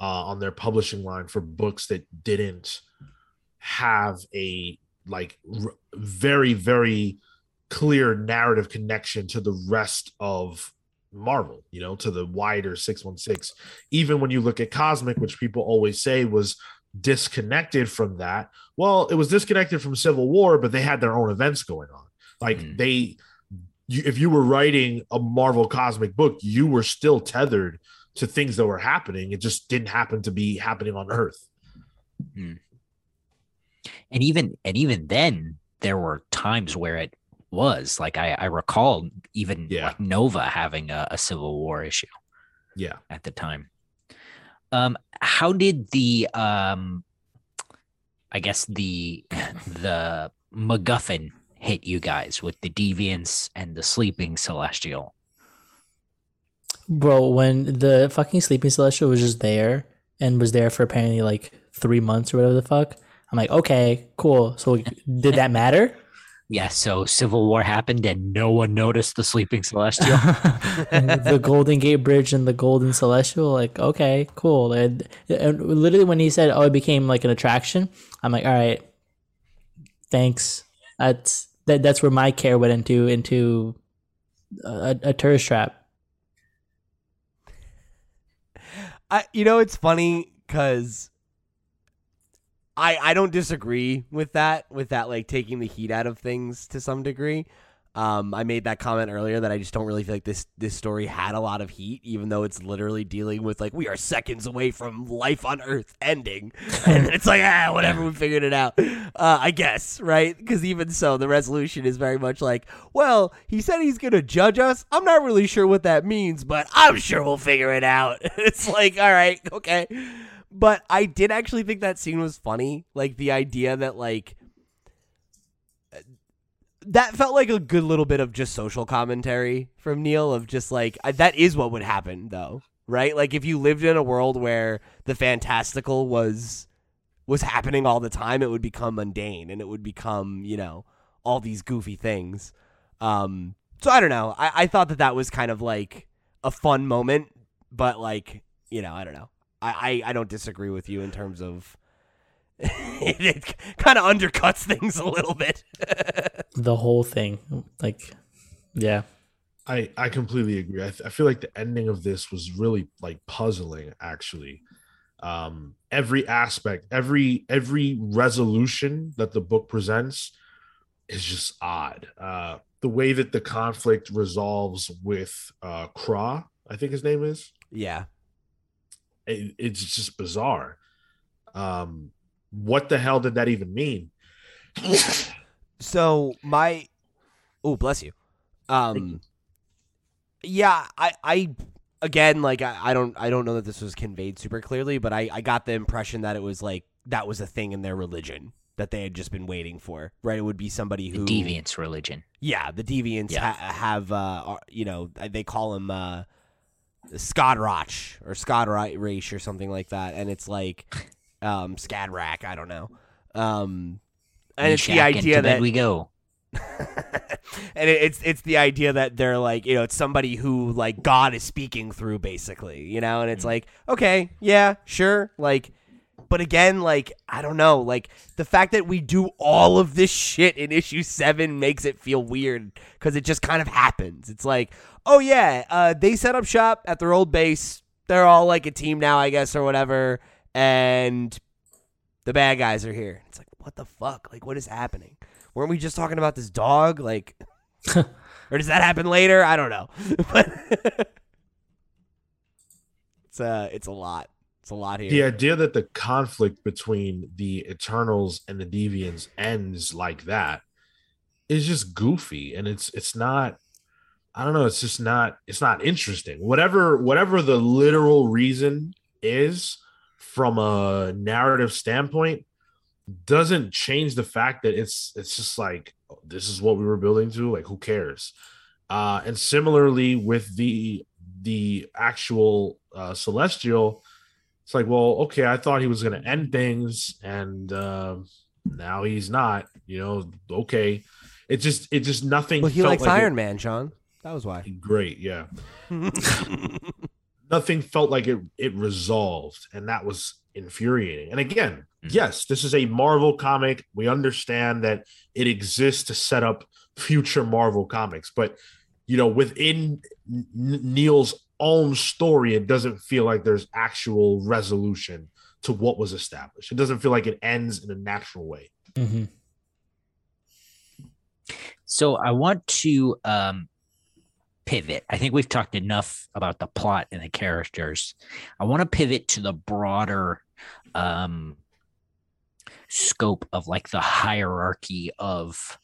C: uh, on their publishing line for books that didn't have a like r- very very clear narrative connection to the rest of Marvel, you know, to the wider 616. Even when you look at Cosmic, which people always say was disconnected from that, well, it was disconnected from Civil War, but they had their own events going on. Like
A: Mm.
C: they, you, if you were writing a Marvel cosmic book, you were still tethered to things that were happening. It just didn't happen to be happening on Earth.
A: and even and even then there were times where it was like I, I recall even
C: Yeah.
A: like Nova having a, a Civil War issue
C: Yeah.
A: at the time. Um, how did the um, I guess the the MacGuffin hit you guys with the deviants and the sleeping celestial?
B: Bro, when the fucking sleeping celestial was just there and was there for apparently like three months or whatever the fuck, I'm like, okay, cool. So did that matter?
A: Yeah, so Civil War happened and no one noticed the sleeping celestial.
B: the Golden Gate Bridge and the Golden Celestial, like, okay, cool. And, and literally, when he said, "Oh, it became like an attraction," I'm like, all right, thanks. That's that. That's where my care went into into a, a tourist trap.
D: I, you know, it's funny because I I don't disagree with that with that like taking the heat out of things to some degree. Um, I made that comment earlier that I just don't really feel like this this story had a lot of heat, even though it's literally dealing with like we are seconds away from life on Earth ending, and it's like ah whatever we figured it out. Uh, I guess right because even so the resolution is very much like well he said he's gonna judge us. I'm not really sure what that means, but I'm sure we'll figure it out. it's like all right okay, but I did actually think that scene was funny, like the idea that like that felt like a good little bit of just social commentary from Neil of just like I, that is what would happen though, right? Like if you lived in a world where the fantastical was was happening all the time, it would become mundane and it would become, you know, all these goofy things. Um so I don't know. I, I thought that that was kind of like a fun moment, but like, you know, I don't know. I, I, I don't disagree with you in terms of it, it kind of undercuts things a little bit.
B: The whole thing, like, yeah,
C: I I completely agree. I, I feel like the ending of this was really like puzzling actually. Um every aspect, every every resolution that the book presents is just odd. Uh the way that the conflict resolves with uh Kro, I think his name is.
D: yeah.
C: It, it's just bizarre. Um what the hell did that even mean?
D: So my oh bless you. Um yeah, I I again like I, I don't I don't know that this was conveyed super clearly, but I I got the impression that it was like that was a thing in their religion, that they had just been waiting for, right? It would be somebody
A: The
D: who
A: deviants religion.
D: yeah, the deviants
A: Yeah.
D: ha- have uh, are- you know they call him uh, Skadroch or Skadrach or something like that, and it's like um, Skadrack. I don't know. Um, and it's the idea that
A: we go.
D: and it, it's it's the idea that they're like you know it's somebody who like God is speaking through basically you know and it's like okay yeah sure like but again like I don't know like the fact that we do all of this shit in issue seven makes it feel weird because it just kind of happens it's like oh yeah uh, they set up shop at their old base they're all like a team now I guess or whatever and the bad guys are here it's like what the fuck like what is happening weren't we just talking about this dog? Like, or does that happen later? I don't know. but it's uh, it's a lot. It's a lot here.
C: the idea that the conflict between the Eternals and the Deviants ends like that is just goofy, and it's it's not. I don't know. It's just not. It's not interesting. Whatever whatever the literal reason is from a narrative standpoint doesn't change the fact that it's it's just like this is what we were building to like who cares uh and similarly with the the actual uh celestial it's like well okay i thought he was going to end things and uh, now he's not you know okay it just it just nothing
D: well, he
C: felt
D: likes
C: like
D: Iron
C: it-
D: Man, Sean. That was why.
C: great yeah nothing felt like it it resolved and that was infuriating and again
A: Mhm.
C: yes this is a marvel comic we understand that it exists to set up future marvel comics but you know within N- neil's own story it doesn't feel like there's actual resolution to what was established it doesn't feel like it ends in a natural way
B: Mm-hmm.
A: So I want to um, pivot. I think we've talked enough about the plot and the characters. I want to pivot to the broader um, scope of like the hierarchy of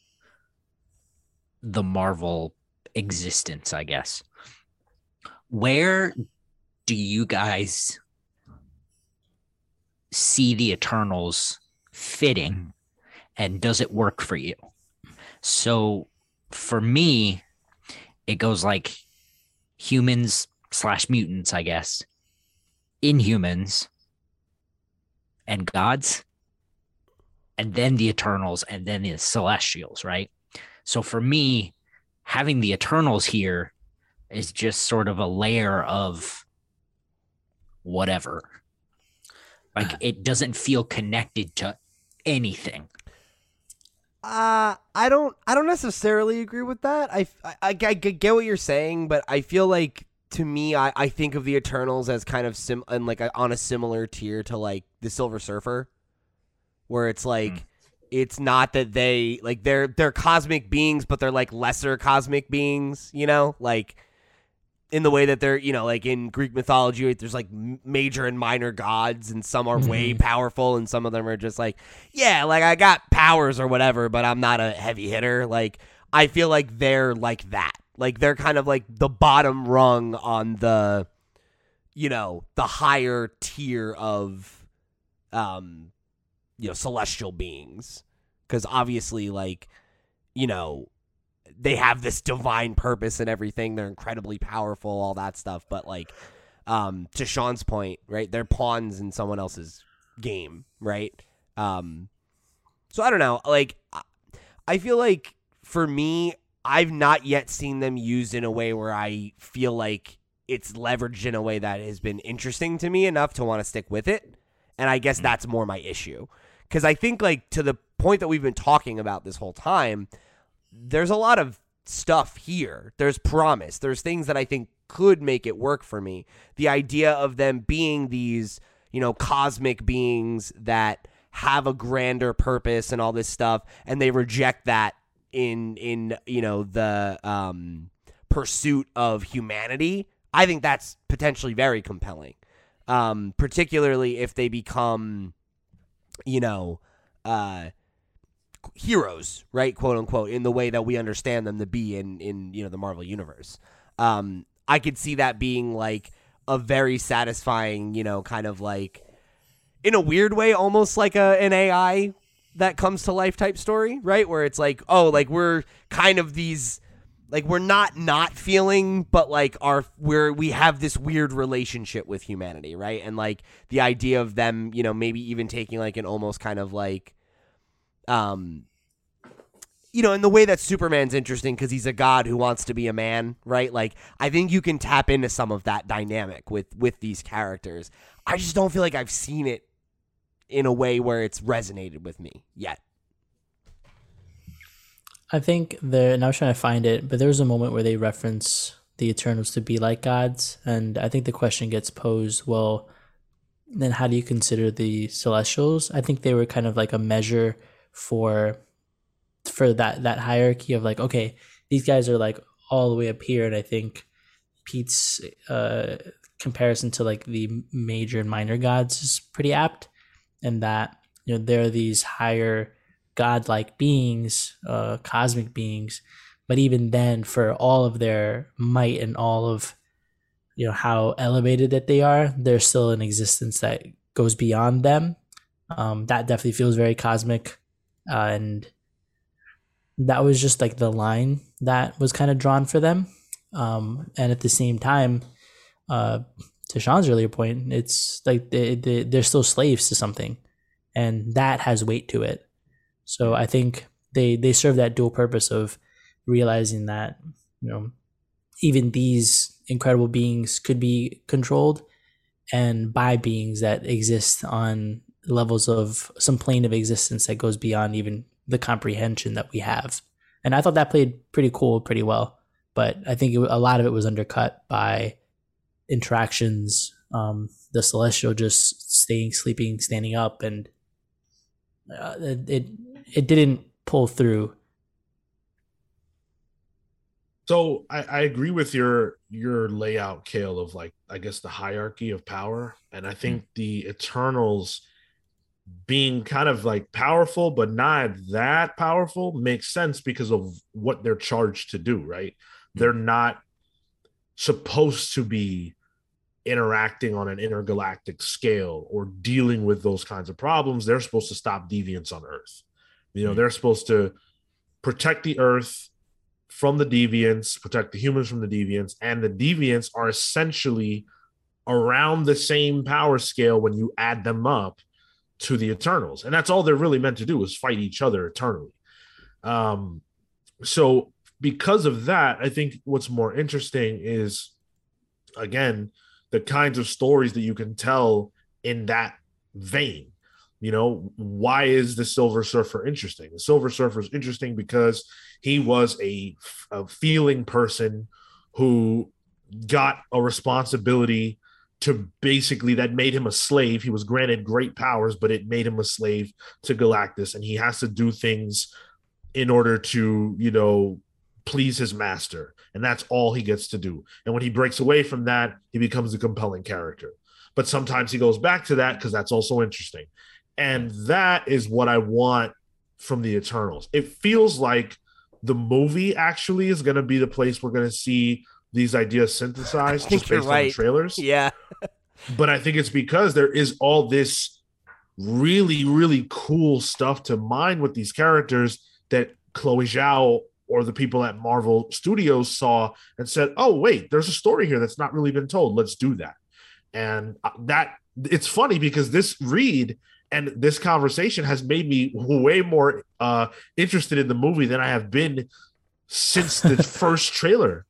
A: the Marvel existence, I guess. Where do you guys see the Eternals fitting, and does it work for you? So for me, it goes like humans slash mutants, I guess, inhumans, and gods, and then the Eternals, and then the Celestials, right? So for me, having the Eternals here is just sort of a layer of whatever. Like uh, it doesn't feel connected to anything.
D: Uh, I don't. I don't necessarily agree with that. I, I, I, I get what you're saying, but I feel like to me, I, I think of the Eternals as kind of sim and like a, on a similar tier to like the Silver Surfer, where it's like.
A: Mm.
D: It's not that they like they're they're cosmic beings, but they're like lesser cosmic beings, you know, like in the way that they're you know like in Greek mythology, there's like major and minor gods, and some are way
B: Mhm.
D: powerful, and some of them are just like yeah, like I got powers or whatever, but I'm not a heavy hitter. Like I feel like they're like that. Like they're kind of like the bottom rung on the you know, the higher tier of um you know, celestial beings. Cuz obviously like you know, they have this divine purpose and everything. They're incredibly powerful, all that stuff, but like um to Sean's point, right? They're pawns in someone else's game, right? Um, so I don't know. Like, I- I feel like for me, I've not yet seen them used in a way where I feel like it's leveraged in a way that has been interesting to me enough to want to stick with it. And I guess that's more my issue. Because I think, like, to the point that we've been talking about this whole time, there's a lot of stuff here. There's promise. There's things that I think could make it work for me. The idea of them being these, you know, cosmic beings that have a grander purpose and all this stuff, and they reject that in in you know the um, pursuit of humanity. I think that's potentially very compelling, um, particularly if they become, you know, uh, heroes, right, quote unquote, in the way that we understand them to be in in you know the Marvel universe. Um, I could see that being like a very satisfying, you know, kind of like in a weird way, almost like a an AI that comes to life type story, right? Where it's like, oh, like we're kind of these like we're not not feeling but like our we're we have this weird relationship with humanity right and like the idea of them you know maybe even taking like an almost kind of like um you know in the way that superman's interesting because he's a god who wants to be a man right? Like i think you can tap into some of that dynamic with with these characters. I just don't feel like i've seen it in a way where it's resonated with me yet.
B: I think there, and I was trying to find it, but there was a moment where they reference the Eternals to be like gods, and I think the question gets posed: Well, then how do you consider the Celestials? I think they were kind of like a measure for for that that hierarchy of like, okay, these guys are like all the way up here, and I think Pete's uh, comparison to like the major and minor gods is pretty apt, and that you know there are these higher godlike beings, uh, cosmic beings. But even then, for all of their might and all of you know how elevated that they are, there's still an existence that goes beyond them. Um, that definitely feels very cosmic, and that was just like the line that was kind of drawn for them. Um, and at the same time, uh, to Sean's earlier point, it's like they, they, they're still slaves to something, and that has weight to it. So I think they they serve that dual purpose of realizing that you know even these incredible beings could be controlled and by beings that exist on levels of some plane of existence that goes beyond even the comprehension that we have. And I thought that played pretty cool, pretty well. But I think it, a lot of it was undercut by interactions, um, the celestial just staying, sleeping, standing up, and uh, it, it it didn't pull through.
C: So I, I agree with your your layout, Cale, of like I guess the hierarchy of power, and I think mm-hmm. the Eternals being kind of like powerful but not that powerful makes sense because of what they're charged to do. Right? Mm-hmm. They're not supposed to be interacting on an intergalactic scale or dealing with those kinds of problems. They're supposed to stop deviance on Earth. You know, mm-hmm. they're supposed to protect the earth from the deviants, protect the humans from the deviants, and the deviants are essentially around the same power scale when you add them up to the Eternals. And that's all they're really meant to do is fight each other eternally. Um, so because of that, I think what's more interesting is again the kinds of stories that you can tell in that vein you know why is the silver surfer interesting the silver surfer is interesting because he was a, a feeling person who got a responsibility to basically that made him a slave. He was granted great powers but it made him a slave to galactus and he has to do things in order to you know please his master and that's all he gets to do. And when he breaks away from that he becomes a compelling character. But sometimes he goes back to that because that's also interesting. And that is what I want from the Eternals. It feels like the movie actually is going to be the place we're going to see these ideas synthesized just based right. on the trailers.
D: Yeah.
C: but I think it's because there is all this really, really cool stuff to mine with these characters that Chloe Zhao or the people at Marvel Studios saw and said, "Oh, wait, there's a story here that's not really been told. Let's do that." And uh, that it's funny because this read and this conversation has made me way more uh, interested in the movie than I have been since the first trailer.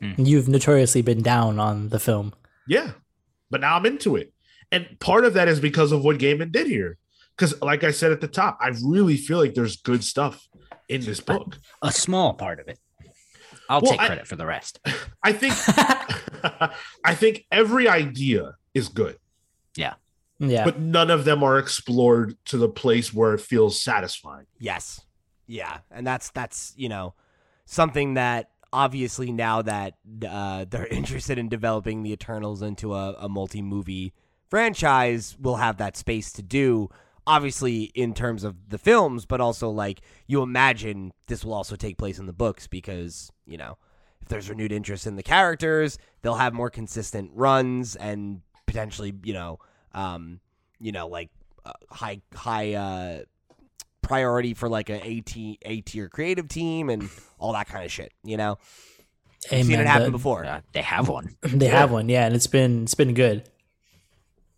B: Hmm. You've notoriously been down on the film.
C: Yeah, but now I'm into it. And part of that is because of what Gaiman did here. Because, like I said at the top, I really feel like there's good stuff in this book.
A: A small part of it. I'll well, take credit I, for the rest.
C: I think I think every idea is good.
A: Yeah.
B: Yeah.
C: But none of them are explored to the place where it feels satisfying.
D: Yes. Yeah. And that's that's, you know, something that obviously now that uh, they're interested in developing the Eternals into a, a multi movie franchise, will have that space to do. Obviously, in terms of the films, but also like you imagine this will also take place in the books because, you know, if there's renewed interest in the characters, they'll have more consistent runs and potentially, you know, um, you know, like uh, high high uh, priority for like a A T A tier creative team and all that kind of shit. You know,
B: Hey,
D: I've seen
B: man,
D: it happen
B: the-
D: before.
A: Uh, they have one.
B: They have one, yeah, and it's been it's been good.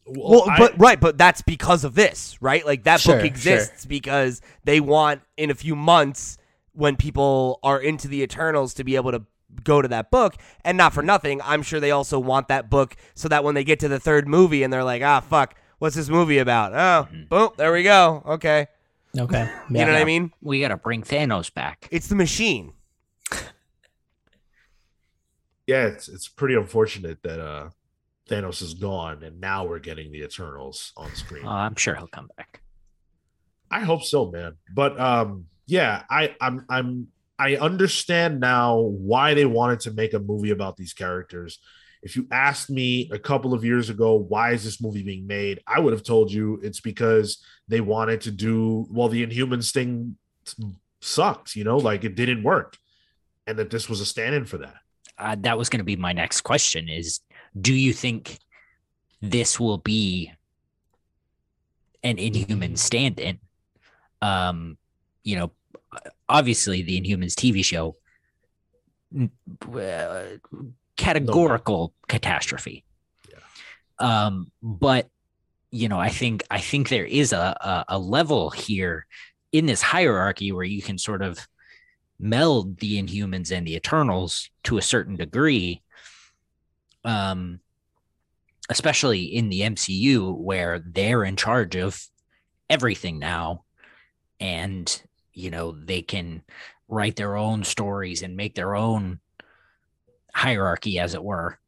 D: Well,
C: I-
D: but right, but that's because of this, right? Like that
B: Sure,
D: book exists because they want in a few months when people are into the Eternals to be able to go to that book, and not for nothing, I'm sure they also want that book so that when they get to the third movie and they're like, ah, fuck, what's this movie about? Oh, boom, there we go. Okay,
B: Okay,
D: you know what I mean?
A: We got to bring Thanos back.
D: It's the machine.
C: yeah, it's it's pretty unfortunate that uh Thanos is gone and now we're getting the Eternals on screen.
A: Uh, I'm sure he'll come back.
C: I hope so, man. But um, yeah, I I'm I'm I understand now why they wanted to make a movie about these characters. If you asked me a couple of years ago, why is this movie being made? I would have told you it's because they wanted to do well. The Inhumans thing sucked, you know, like it didn't work, and that this was a stand-in for that.
A: Uh, that was going to be my next question: Is do you think this will be an Inhuman stand-in? Um, you know, obviously the Inhumans TV show, categorical catastrophe. Um, but you know, I think I think there is a, a a level here in this hierarchy where you can sort of meld the Inhumans and the Eternals to a certain degree. Um, especially in the MCU where they're in charge of everything now, and you know they can write their own stories and make their own hierarchy, as it were.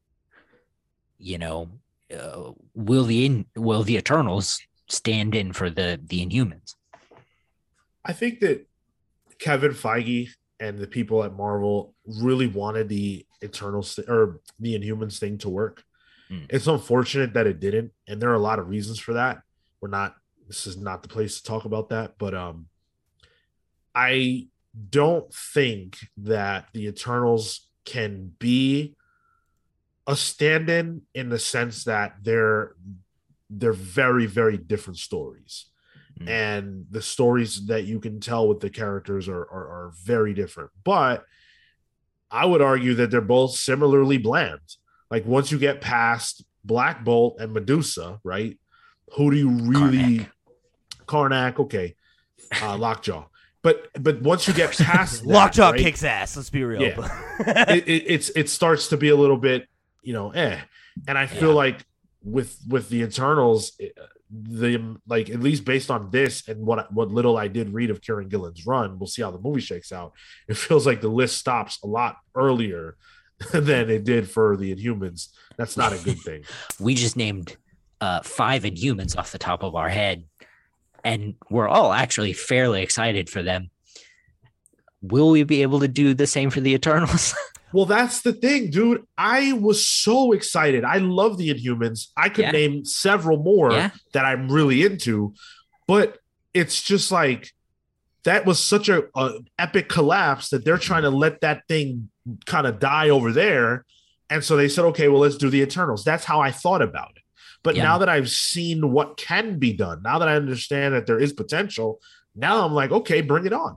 A: You know, uh, will the in, will the Eternals stand in for the the Inhumans?
C: I think that Kevin Feige and the people at Marvel really wanted the Eternals th- or the Inhumans thing to work.
A: Hmm.
C: It's unfortunate that it didn't, and there are a lot of reasons for that. We're not. This is not the place to talk about that, but um, I don't think that the Eternals can be a stand-in in the sense that they're they're very very different stories.
A: Mm.
C: and the stories that you can tell with the characters are, are are very different. But i would argue that they're both similarly bland. Like once you get past black bolt and medusa right? Who do you really karnak, okay. Uh lockjaw but but once you get past that,
D: Lockjaw
C: right,
D: kicks ass. Let's be real.
C: it, it, it's it starts to be a little bit you know eh and i feel
A: Yeah.
C: like with with the internals eh, the like at least based on this and what what little i did read of kieron gillen's run we'll see how the movie shakes out it feels like the list stops a lot earlier than it did for the inhumans that's not a good thing
A: we just named uh, five Inhumans off the top of our head, and we're all actually fairly excited for them. Will we be able to do the same for the Eternals?
C: Well, that's the thing, dude. I was so excited. I love the Inhumans. I could
A: Yeah.
C: name several more
A: Yeah.
C: that I'm really into, but it's just like that was such a, a epic collapse that they're trying to let that thing kind of die over there. And so they said, okay, well, let's do the Eternals. That's how I thought about it. But
A: Yeah.
C: now that I've seen what can be done, now that I understand that there is potential, now I'm like, okay, bring it on.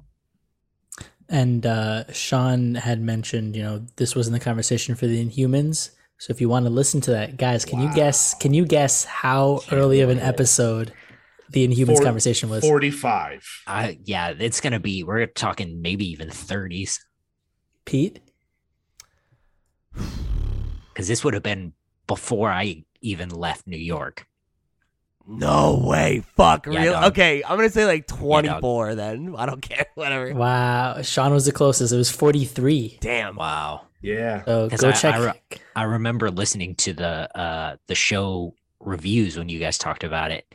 B: And uh, Sean had mentioned, you know, this was in the conversation for the Inhumans. So if you want to listen to that, guys, can you guess? Can you guess how early of an episode the Inhumans
C: Four-
B: conversation was?
C: 45.
A: uh, yeah, it's gonna be. We're talking maybe even thirties
B: Pete,
A: because this would have been before I even left New York.
D: no way. Fuck.
A: Yeah,
D: real. Okay, I'm gonna say like
A: dog.
D: 24 then. I don't care. Whatever.
B: wow, Sean was the closest. It was forty three.
D: Damn.
A: Wow,
C: Yeah.
B: So
A: 'Cause
B: go
A: I-
B: check.
A: I re- I remember listening to the uh, the show reviews when you guys talked about it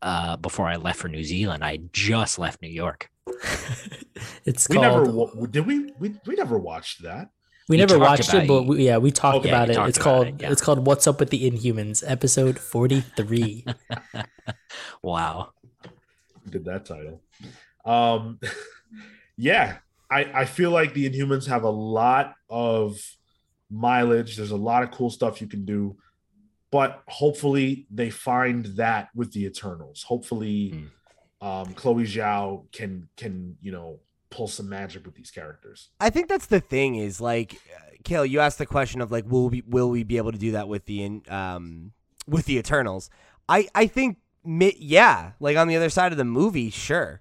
A: uh, before I left for New Zealand. I just left New York.
B: it's
C: We
B: called.
C: never did we, we we never watched that.
B: We
A: we
B: never watched it, but we, yeah, we talked
C: Okay,
B: about
A: we
B: it.
A: talked
B: It's
A: about
B: called.
A: it, yeah.
B: It's called "What's Up with the Inhumans," episode forty three.
A: Wow.
C: Did that title. Um yeah, I I feel like the Inhumans have a lot of mileage. There's a lot of cool stuff you can do. But hopefully they find that with the Eternals. Hopefully
A: Hmm.
C: um, Chloe Zhao can can you know pull some magic with these characters.
D: I think that's the thing is like, Cale, you asked the question of like, will we will we be able to do that with the um with the Eternals? I I think yeah, like on the other side of the movie, sure.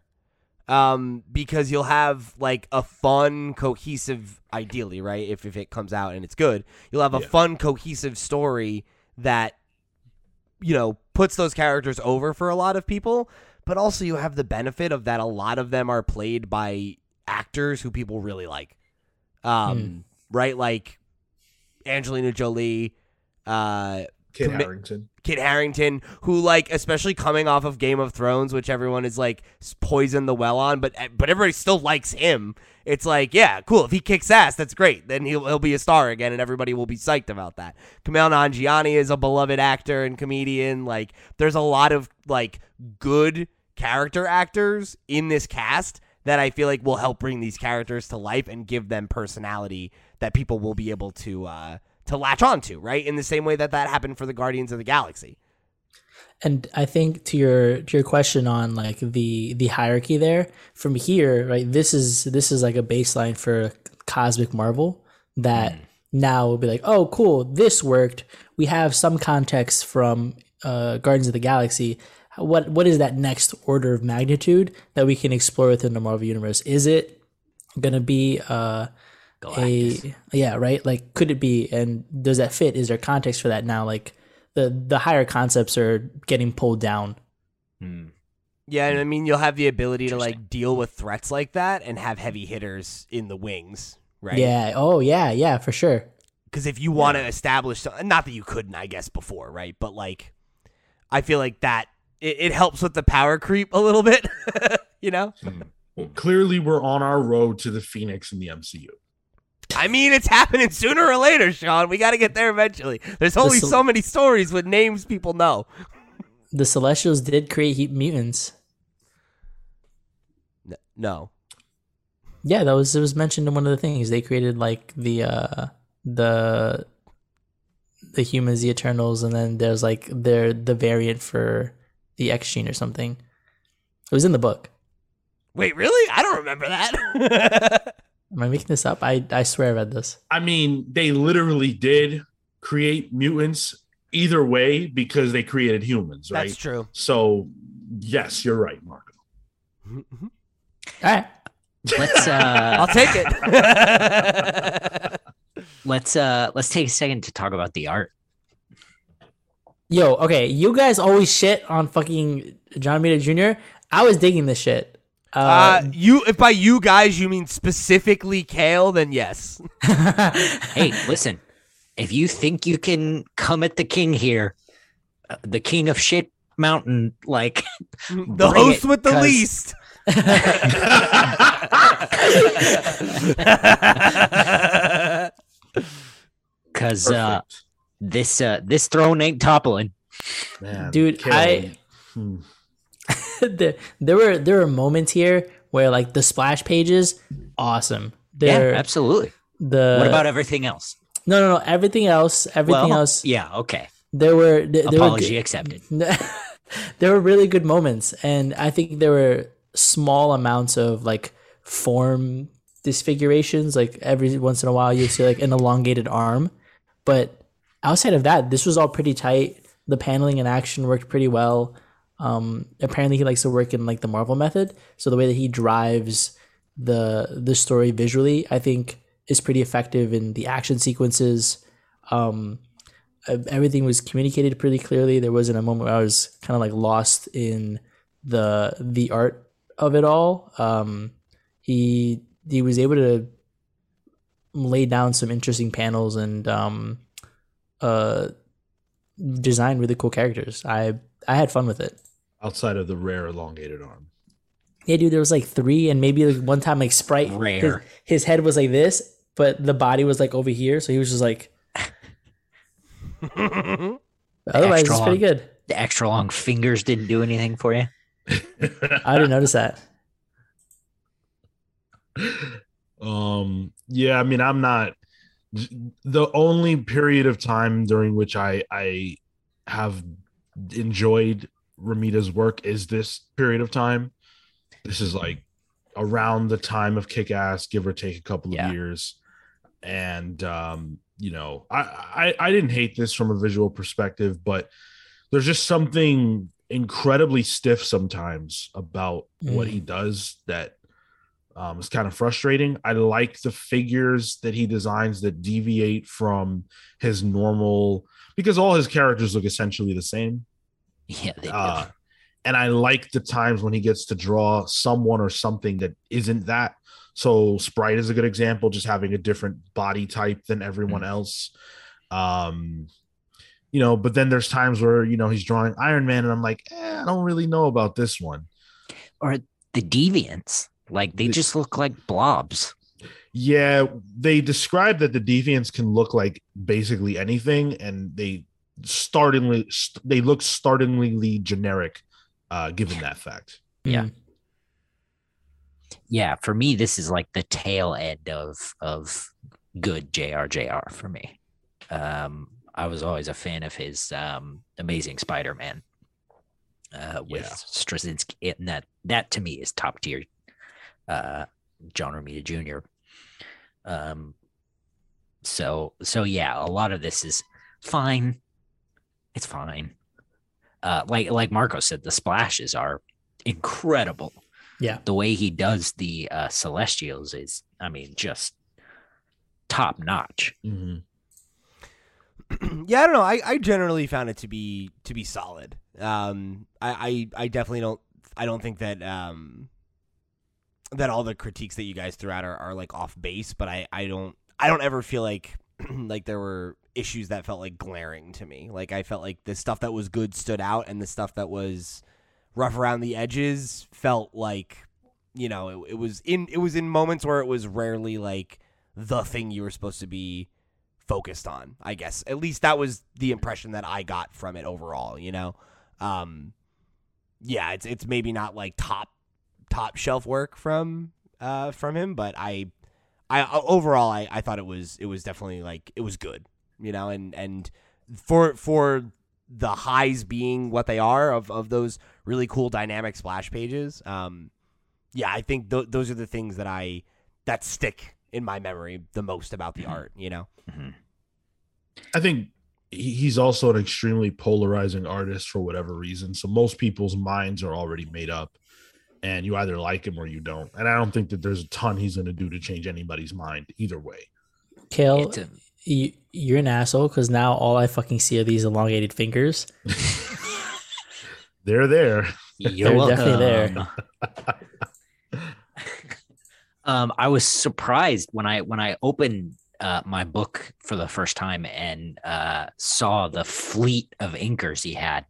D: Um, because you'll have like a fun, cohesive, ideally, right? If if it comes out and it's good, you'll have a
C: Yeah.
D: fun, cohesive story that you know puts those characters over for a lot of people. But also, you have the benefit of that a lot of them are played by actors who people really like. Um, right, like Angelina Jolie, uh,
C: Kid
D: Commi-
C: Harington.
D: Kit Harington, who like especially coming off of Game of Thrones, which everyone is like poisoned the well on, but but everybody still likes him. It's like, yeah, cool. If he kicks ass, that's great. Then he'll he'll be a star again, and everybody will be psyched about that. Kumail Nanjiani is a beloved actor and comedian. Like, there's a lot of like good character actors in this cast that I feel like will help bring these characters to life and give them personality that people will be able to uh, to latch onto, right? In the same way that that happened for the Guardians of the Galaxy.
B: And I think to your to your question on like the the hierarchy there, from here, right? This is this is like a baseline for cosmic Marvel that now will be like, oh, cool, this worked. We have some context from uh, Guardians of the Galaxy. What what is that next order of magnitude that we can explore within the Marvel universe? Is it gonna be uh,
A: Galactus.
B: a yeah right like could it be and does that fit is there context for that now like the the higher concepts are getting pulled down
A: Hmm.
D: Yeah, and I mean you'll have the ability to like deal with threats like that and have heavy hitters in the wings, right?
B: yeah oh yeah yeah for sure
D: Because if you want to establish, not that you couldn't, I guess before, right? But like, I feel like that it, it helps with the power creep a little bit. you know,
C: Well, clearly, we're on our road to the Phoenix in the MCU.
D: I mean, it's happening sooner or later, Sean. We got to get there eventually. There's only
B: This-
D: so many stories with names people know.
B: the celestials did create heat mutants
D: No,
B: yeah that was it was mentioned in one of the things they created like the uh the the humans the eternals and then there's like they're the variant for the x gene or something it was in the book
D: wait, really? I don't remember that.
B: am i making this up i i swear i read this
C: I mean, they literally did create mutants either way because they created humans, right?
D: That's true.
C: So, yes, you're right, Marco.
B: all right
A: Let's uh I'll
D: take it.
A: let's uh let's take a second to talk about the art.
B: Yo, okay, you guys always shit on fucking John Romita Jr. I was digging this shit.
D: Uh,
B: Uh,
D: you, if by you guys you mean specifically Cale, then yes.
A: Hey, listen. If you think you can come at the king here, uh, the king of shit mountain, like
D: The host
A: it,
D: with the
A: 'cause-
D: least.
A: because uh,
C: Perfect.
A: This uh this throne ain't toppling.
C: Man,
B: dude,
C: Cale,
B: I-
C: hmm.
B: there, there were there were moments here where like the splash pages, awesome. There,
A: yeah, absolutely.
B: the
A: what about everything else?
B: no, no, no? Everything else, everything
A: Well,
B: else.
A: Yeah, okay.
B: There were there, there were
A: Apology accepted.
B: there were really good moments, and I think there were small amounts of like form disfigurations. Like every once in a while, you see like an elongated arm, but outside of that, this was all pretty tight. The paneling and action worked pretty well. Um, apparently, he likes to work in like the Marvel method, so the way that he drives the the story visually, I think, is pretty effective in the action sequences. Um, everything was communicated pretty clearly. There wasn't a moment where I was kind of like lost in the the art of it all. Um, he he was able to lay down some interesting panels and um, uh, design really cool characters. I I had fun with it.
C: outside of the rare elongated arm.
B: Yeah, dude, there was like three, and maybe like one time like Sprite, His,
A: Rare.
B: his head was like this, but the body was like over here, so he was just like. Otherwise,
A: extra
B: it's pretty good.
A: The extra long fingers didn't do anything for you.
B: I didn't notice that.
C: um yeah i mean i'm not the only period of time during which i i have enjoyed Romita's work is this period of time. This is like around the time of Kick Ass, give or take a couple of
A: Yeah.
C: years. And um, you know, I, I I didn't hate this from a visual perspective, but there's just something incredibly stiff sometimes about what
B: Mm.
C: he does that um, is kind of frustrating. I like the figures that he designs that deviate from his normal because all his characters look essentially the same.
A: Yeah, they do.
C: Uh, and I like the times when he gets to draw someone or something that isn't that. So Sprite is a good example, just having a different body type than everyone else. Um, you know, but then there's times where you know he's drawing Iron Man, and I'm like, eh, I don't really know about this one.
A: or the deviants. Like they
C: The-
A: just look like blobs.
C: Yeah, they describe that the deviants can look like basically anything, and they startlingly they look startlingly generic, uh, given that fact.
A: Yeah.
B: Mm.
A: Yeah, for me, this is like the tail end of of good JRJR for me. Um, I was always a fan of his um, Amazing Spider-Man uh, with
C: Yeah.
A: Straczynski, and that that to me is top tier. Uh, John Romita Jr. Um, so so yeah, a lot of this is fine. It's fine. Uh, like like Marco said, the splashes are incredible
B: Yeah.
A: the way he does the uh, celestials is i mean just top notch
C: Mhm.
D: yeah, I don't know. I, I generally found it to be to be solid. Um, I, I I definitely don't. I don't think that um that all the critiques that you guys threw out are, are like off base, but I I don't I don't ever feel like like there were issues that felt like glaring to me. Like I felt like the stuff that was good stood out, and the stuff that was rough around the edges felt like you know it, it was in it was in moments where it was rarely like the thing you were supposed to be focused on i guess at least that was the impression that i got from it overall you know um yeah it's it's maybe not like top top shelf work from uh from him but i i overall i i thought it was it was definitely like it was good you know and and for for the highs being what they are of of those really cool dynamic splash pages um yeah i think th- those are the things that i that stick in my memory the most about the
A: Mhm.
D: art you know
C: I think he's also an extremely polarizing artist for whatever reason. So most people's minds are already made up, and you either like him or you don't. And I don't think that there's a ton he's going to do to change anybody's mind either way.
A: Cale, a-
B: you, you're an asshole because now all I fucking see are these elongated fingers.
C: They're there.
A: you're
B: They're definitely there.
A: um i was surprised when i when i opened uh, my book for the first time and uh, saw the fleet of inkers he had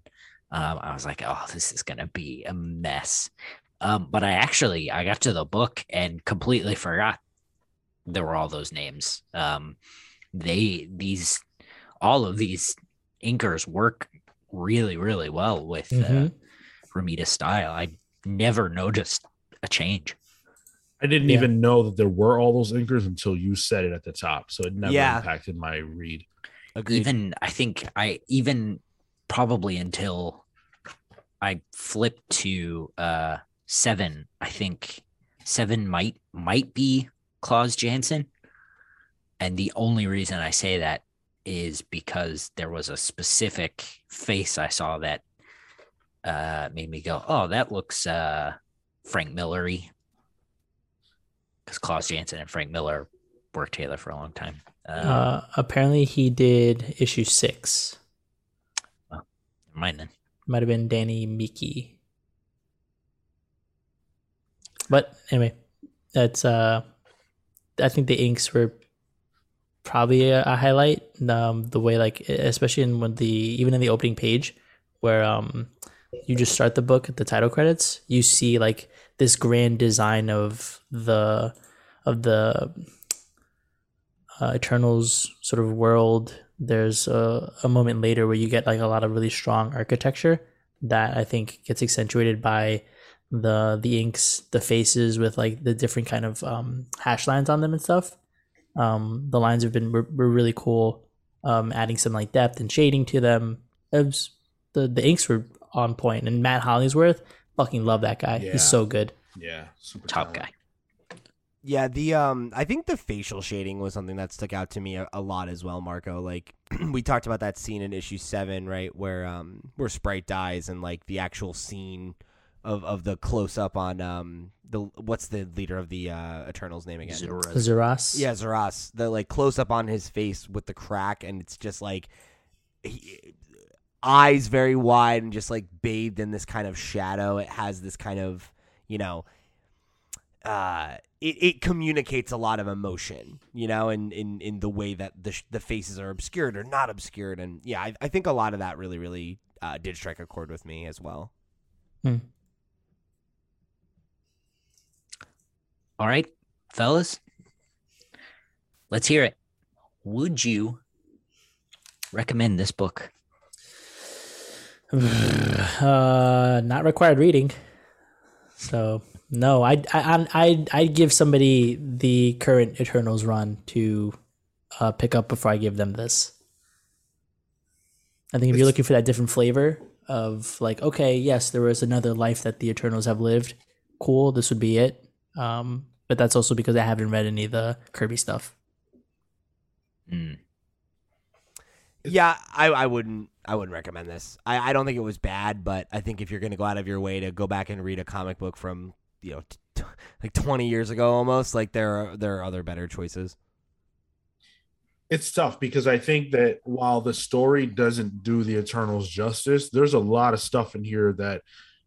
A: um, i was like oh this is gonna be a mess um, but i actually i got to the book and completely forgot there were all those names um, they these all of these inkers work really really well with uh,
B: Mhm.
C: Mm-hmm.
A: Romita style. I never noticed a change.
C: I didn't
B: Yeah.
C: even know that there were all those inkers until you said it at the top. So it never
D: Yeah.
C: impacted my read.
D: Agreed.
A: Even I think I even probably until I flipped to uh seven, I think seven might might be Klaus Janson. And the only reason I say that is because there was a specific face I saw that uh made me go, Oh, that looks uh Frank Millery. Because Klaus Janson and Frank Miller worked together for a long time. Uh,
B: Uh, apparently, he did issue six.
A: mine then.
B: Might have been Danny Miki. But anyway, that's uh I think the inks were probably a, a highlight. Um the way like especially in when the even in the opening page where um you just start the book at the title credits, you see like this grand design of the of the uh, Eternals sort of world. There's a, a moment later where you get like a lot of really strong architecture that I think gets accentuated by the the inks, the faces with like the different kind of um, hash lines on them and stuff. Um, the lines have been were, were really cool, um, adding some like depth and shading to them. It was, the the inks were on. And Matt Hollingsworth, fucking love that guy.
C: Yeah.
B: He's so good.
C: Yeah, super
A: Top
C: talented.
A: guy.
D: Yeah, the um, I think the facial shading was something that stuck out to me a, a lot as well, Marco. Like we talked about that scene in issue seven, right, where um, where Sprite dies, and like the actual scene of, of the close up on um the what's the leader of the uh, Eternals name again?
A: Zora.
B: Zuras.
D: Yeah, Zuras. The like close up on his face with the crack, and it's just like he, eyes very wide and just like bathed in this kind of shadow. It has this kind of you know, uh, it, it communicates a lot of emotion, you know, in in, in the way that the sh- the faces are obscured or not obscured, and yeah, I, I think a lot of that really really uh, did strike a chord with me as well.
A: All right, fellas, let's hear it. Would you recommend this book?
B: uh, not required reading. So no, I I I I give somebody the current Eternals run to uh, pick up before I give them this. I think if you're looking for that different flavor of like, okay, yes, there was another life that the Eternals have lived. Cool, this would be it. Um, but that's also because I haven't read any of the Kirby stuff.
A: Mm,
D: Yeah, I, I wouldn't I wouldn't recommend this. I, I don't think it was bad, but I think if you're going to go out of your way to go back and read a comic book from you know t- t- like 20 years ago almost, like there are there are other better choices.
C: it's tough because I think that while the story doesn't do the Eternals justice, there's a lot of stuff in here that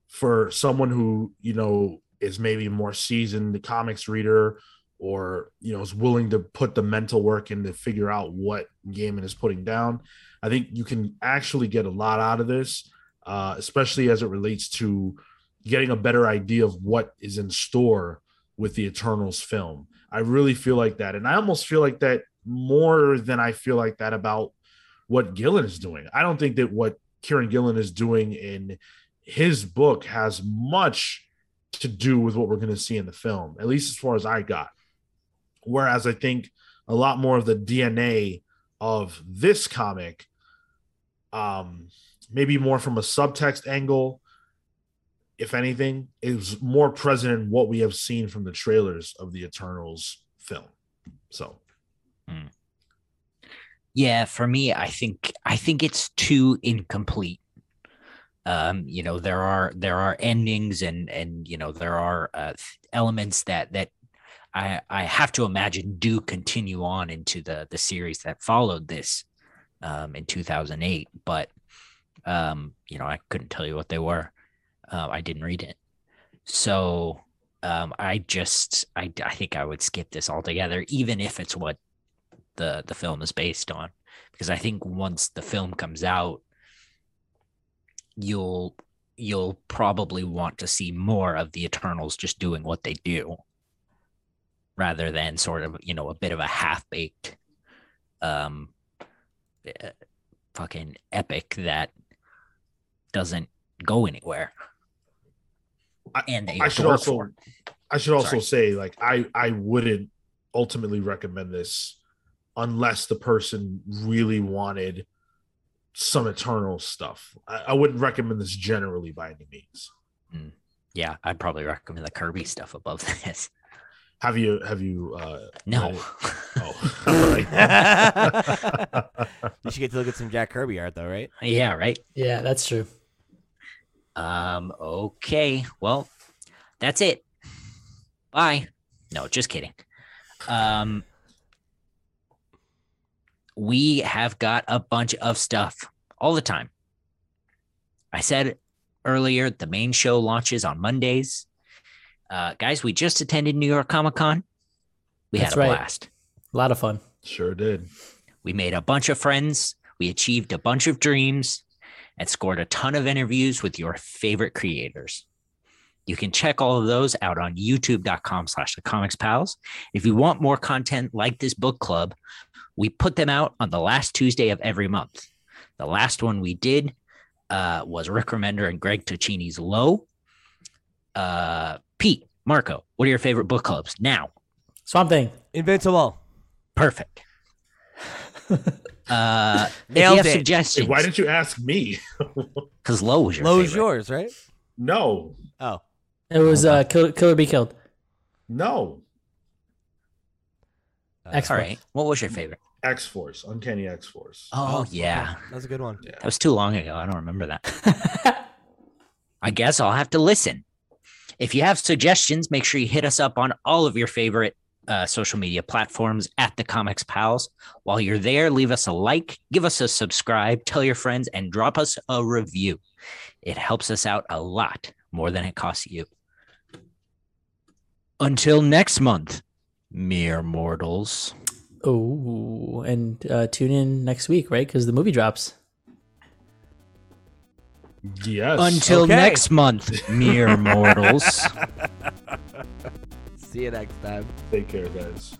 C: for someone who, you know, is maybe more seasoned comics reader or, you know, is willing to put the mental work in to figure out what Gaiman is putting down, I think you can actually get a lot out of this, uh, especially as it relates to getting a better idea of what is in store with the Eternals film. I really feel like that. And I almost feel like that more than I feel like that about what Gillen is doing. I don't think that what Kieron Gillen is doing in his book has much to do with what we're going to see in the film, at least as far as I got. Whereas I think a lot more of the DNA of this comic, um, maybe more from a subtext angle, if anything, is more present in what we have seen from the trailers of the Eternals film. So
A: yeah, for me, I think I think it's too incomplete. Um, you know, there are there are endings and and you know there are uh, elements that that I I have to imagine do continue on into the the series that followed this um, in 2008, but um, you know I couldn't tell you what they were. Uh, I didn't read it, so um, I just I I think I would skip this altogether, even if it's what the the film is based on, because I think once the film comes out, you'll you'll probably want to see more of the Eternals just doing what they do, rather than sort of you know a bit of a half baked, um, eh, fucking epic that doesn't go anywhere.
C: I-
A: and
C: I should also
A: for.
C: I should also
A: Sorry.
C: say like I I wouldn't ultimately recommend this unless the person really wanted some eternal stuff. I, I wouldn't recommend this generally by any means.
A: Yeah, I'd probably recommend the Kirby stuff above this.
C: Have you have you uh
A: No.
C: read? Oh.
D: You should get to look at some Jack Kirby art though, right?
A: yeah, right.
B: Yeah, that's true.
A: Um, okay. Well, that's it. Bye. No, just kidding. Um, we have got a bunch of stuff all the time. I said earlier the main show launches on Mondays. Uh, guys, we just attended New York Comic Con. We
B: That's
A: had a
B: right.
A: blast.
B: A lot of fun.
C: sure did.
A: We made a bunch of friends. We achieved a bunch of dreams and scored a ton of interviews with your favorite creators. You can check all of those out on youtube.com slash the comics pals. If you want more content like this book club, we put them out on the last Tuesday of every month. The last one we did uh, was Rick Remender and Greg Tocchini's Low. Uh, Pete, Marco, what are your favorite book clubs now?
B: Swamp Thing.
D: Invincible.
A: Perfect. Uh, if you have suggestions,
C: why didn't you ask me?
A: because low was your
D: Low's
A: favorite.
D: yours, right?
C: no,
D: Oh,
B: It was uh, kill, kill or be killed.
C: no.
B: X
A: All right. What was your favorite?
C: X Force, Uncanny X Force.
A: Oh,
D: okay.
A: yeah.
D: that was a good one.
A: That was too long ago. I don't remember that. I guess I'll have to listen. If you have suggestions, make sure you hit us up on all of your favorite uh, social media platforms at the Comics Pals. While you're there, leave us a like, give us a subscribe, tell your friends, and drop us a review. It helps us out a lot more than it costs you. Until next month, mere mortals.
B: Oh, and uh, tune in next week, right? Because the movie drops.
C: Yes.
A: Until
D: Okay.
A: next month, mere mortals.
D: See you next time.
C: Take care, guys.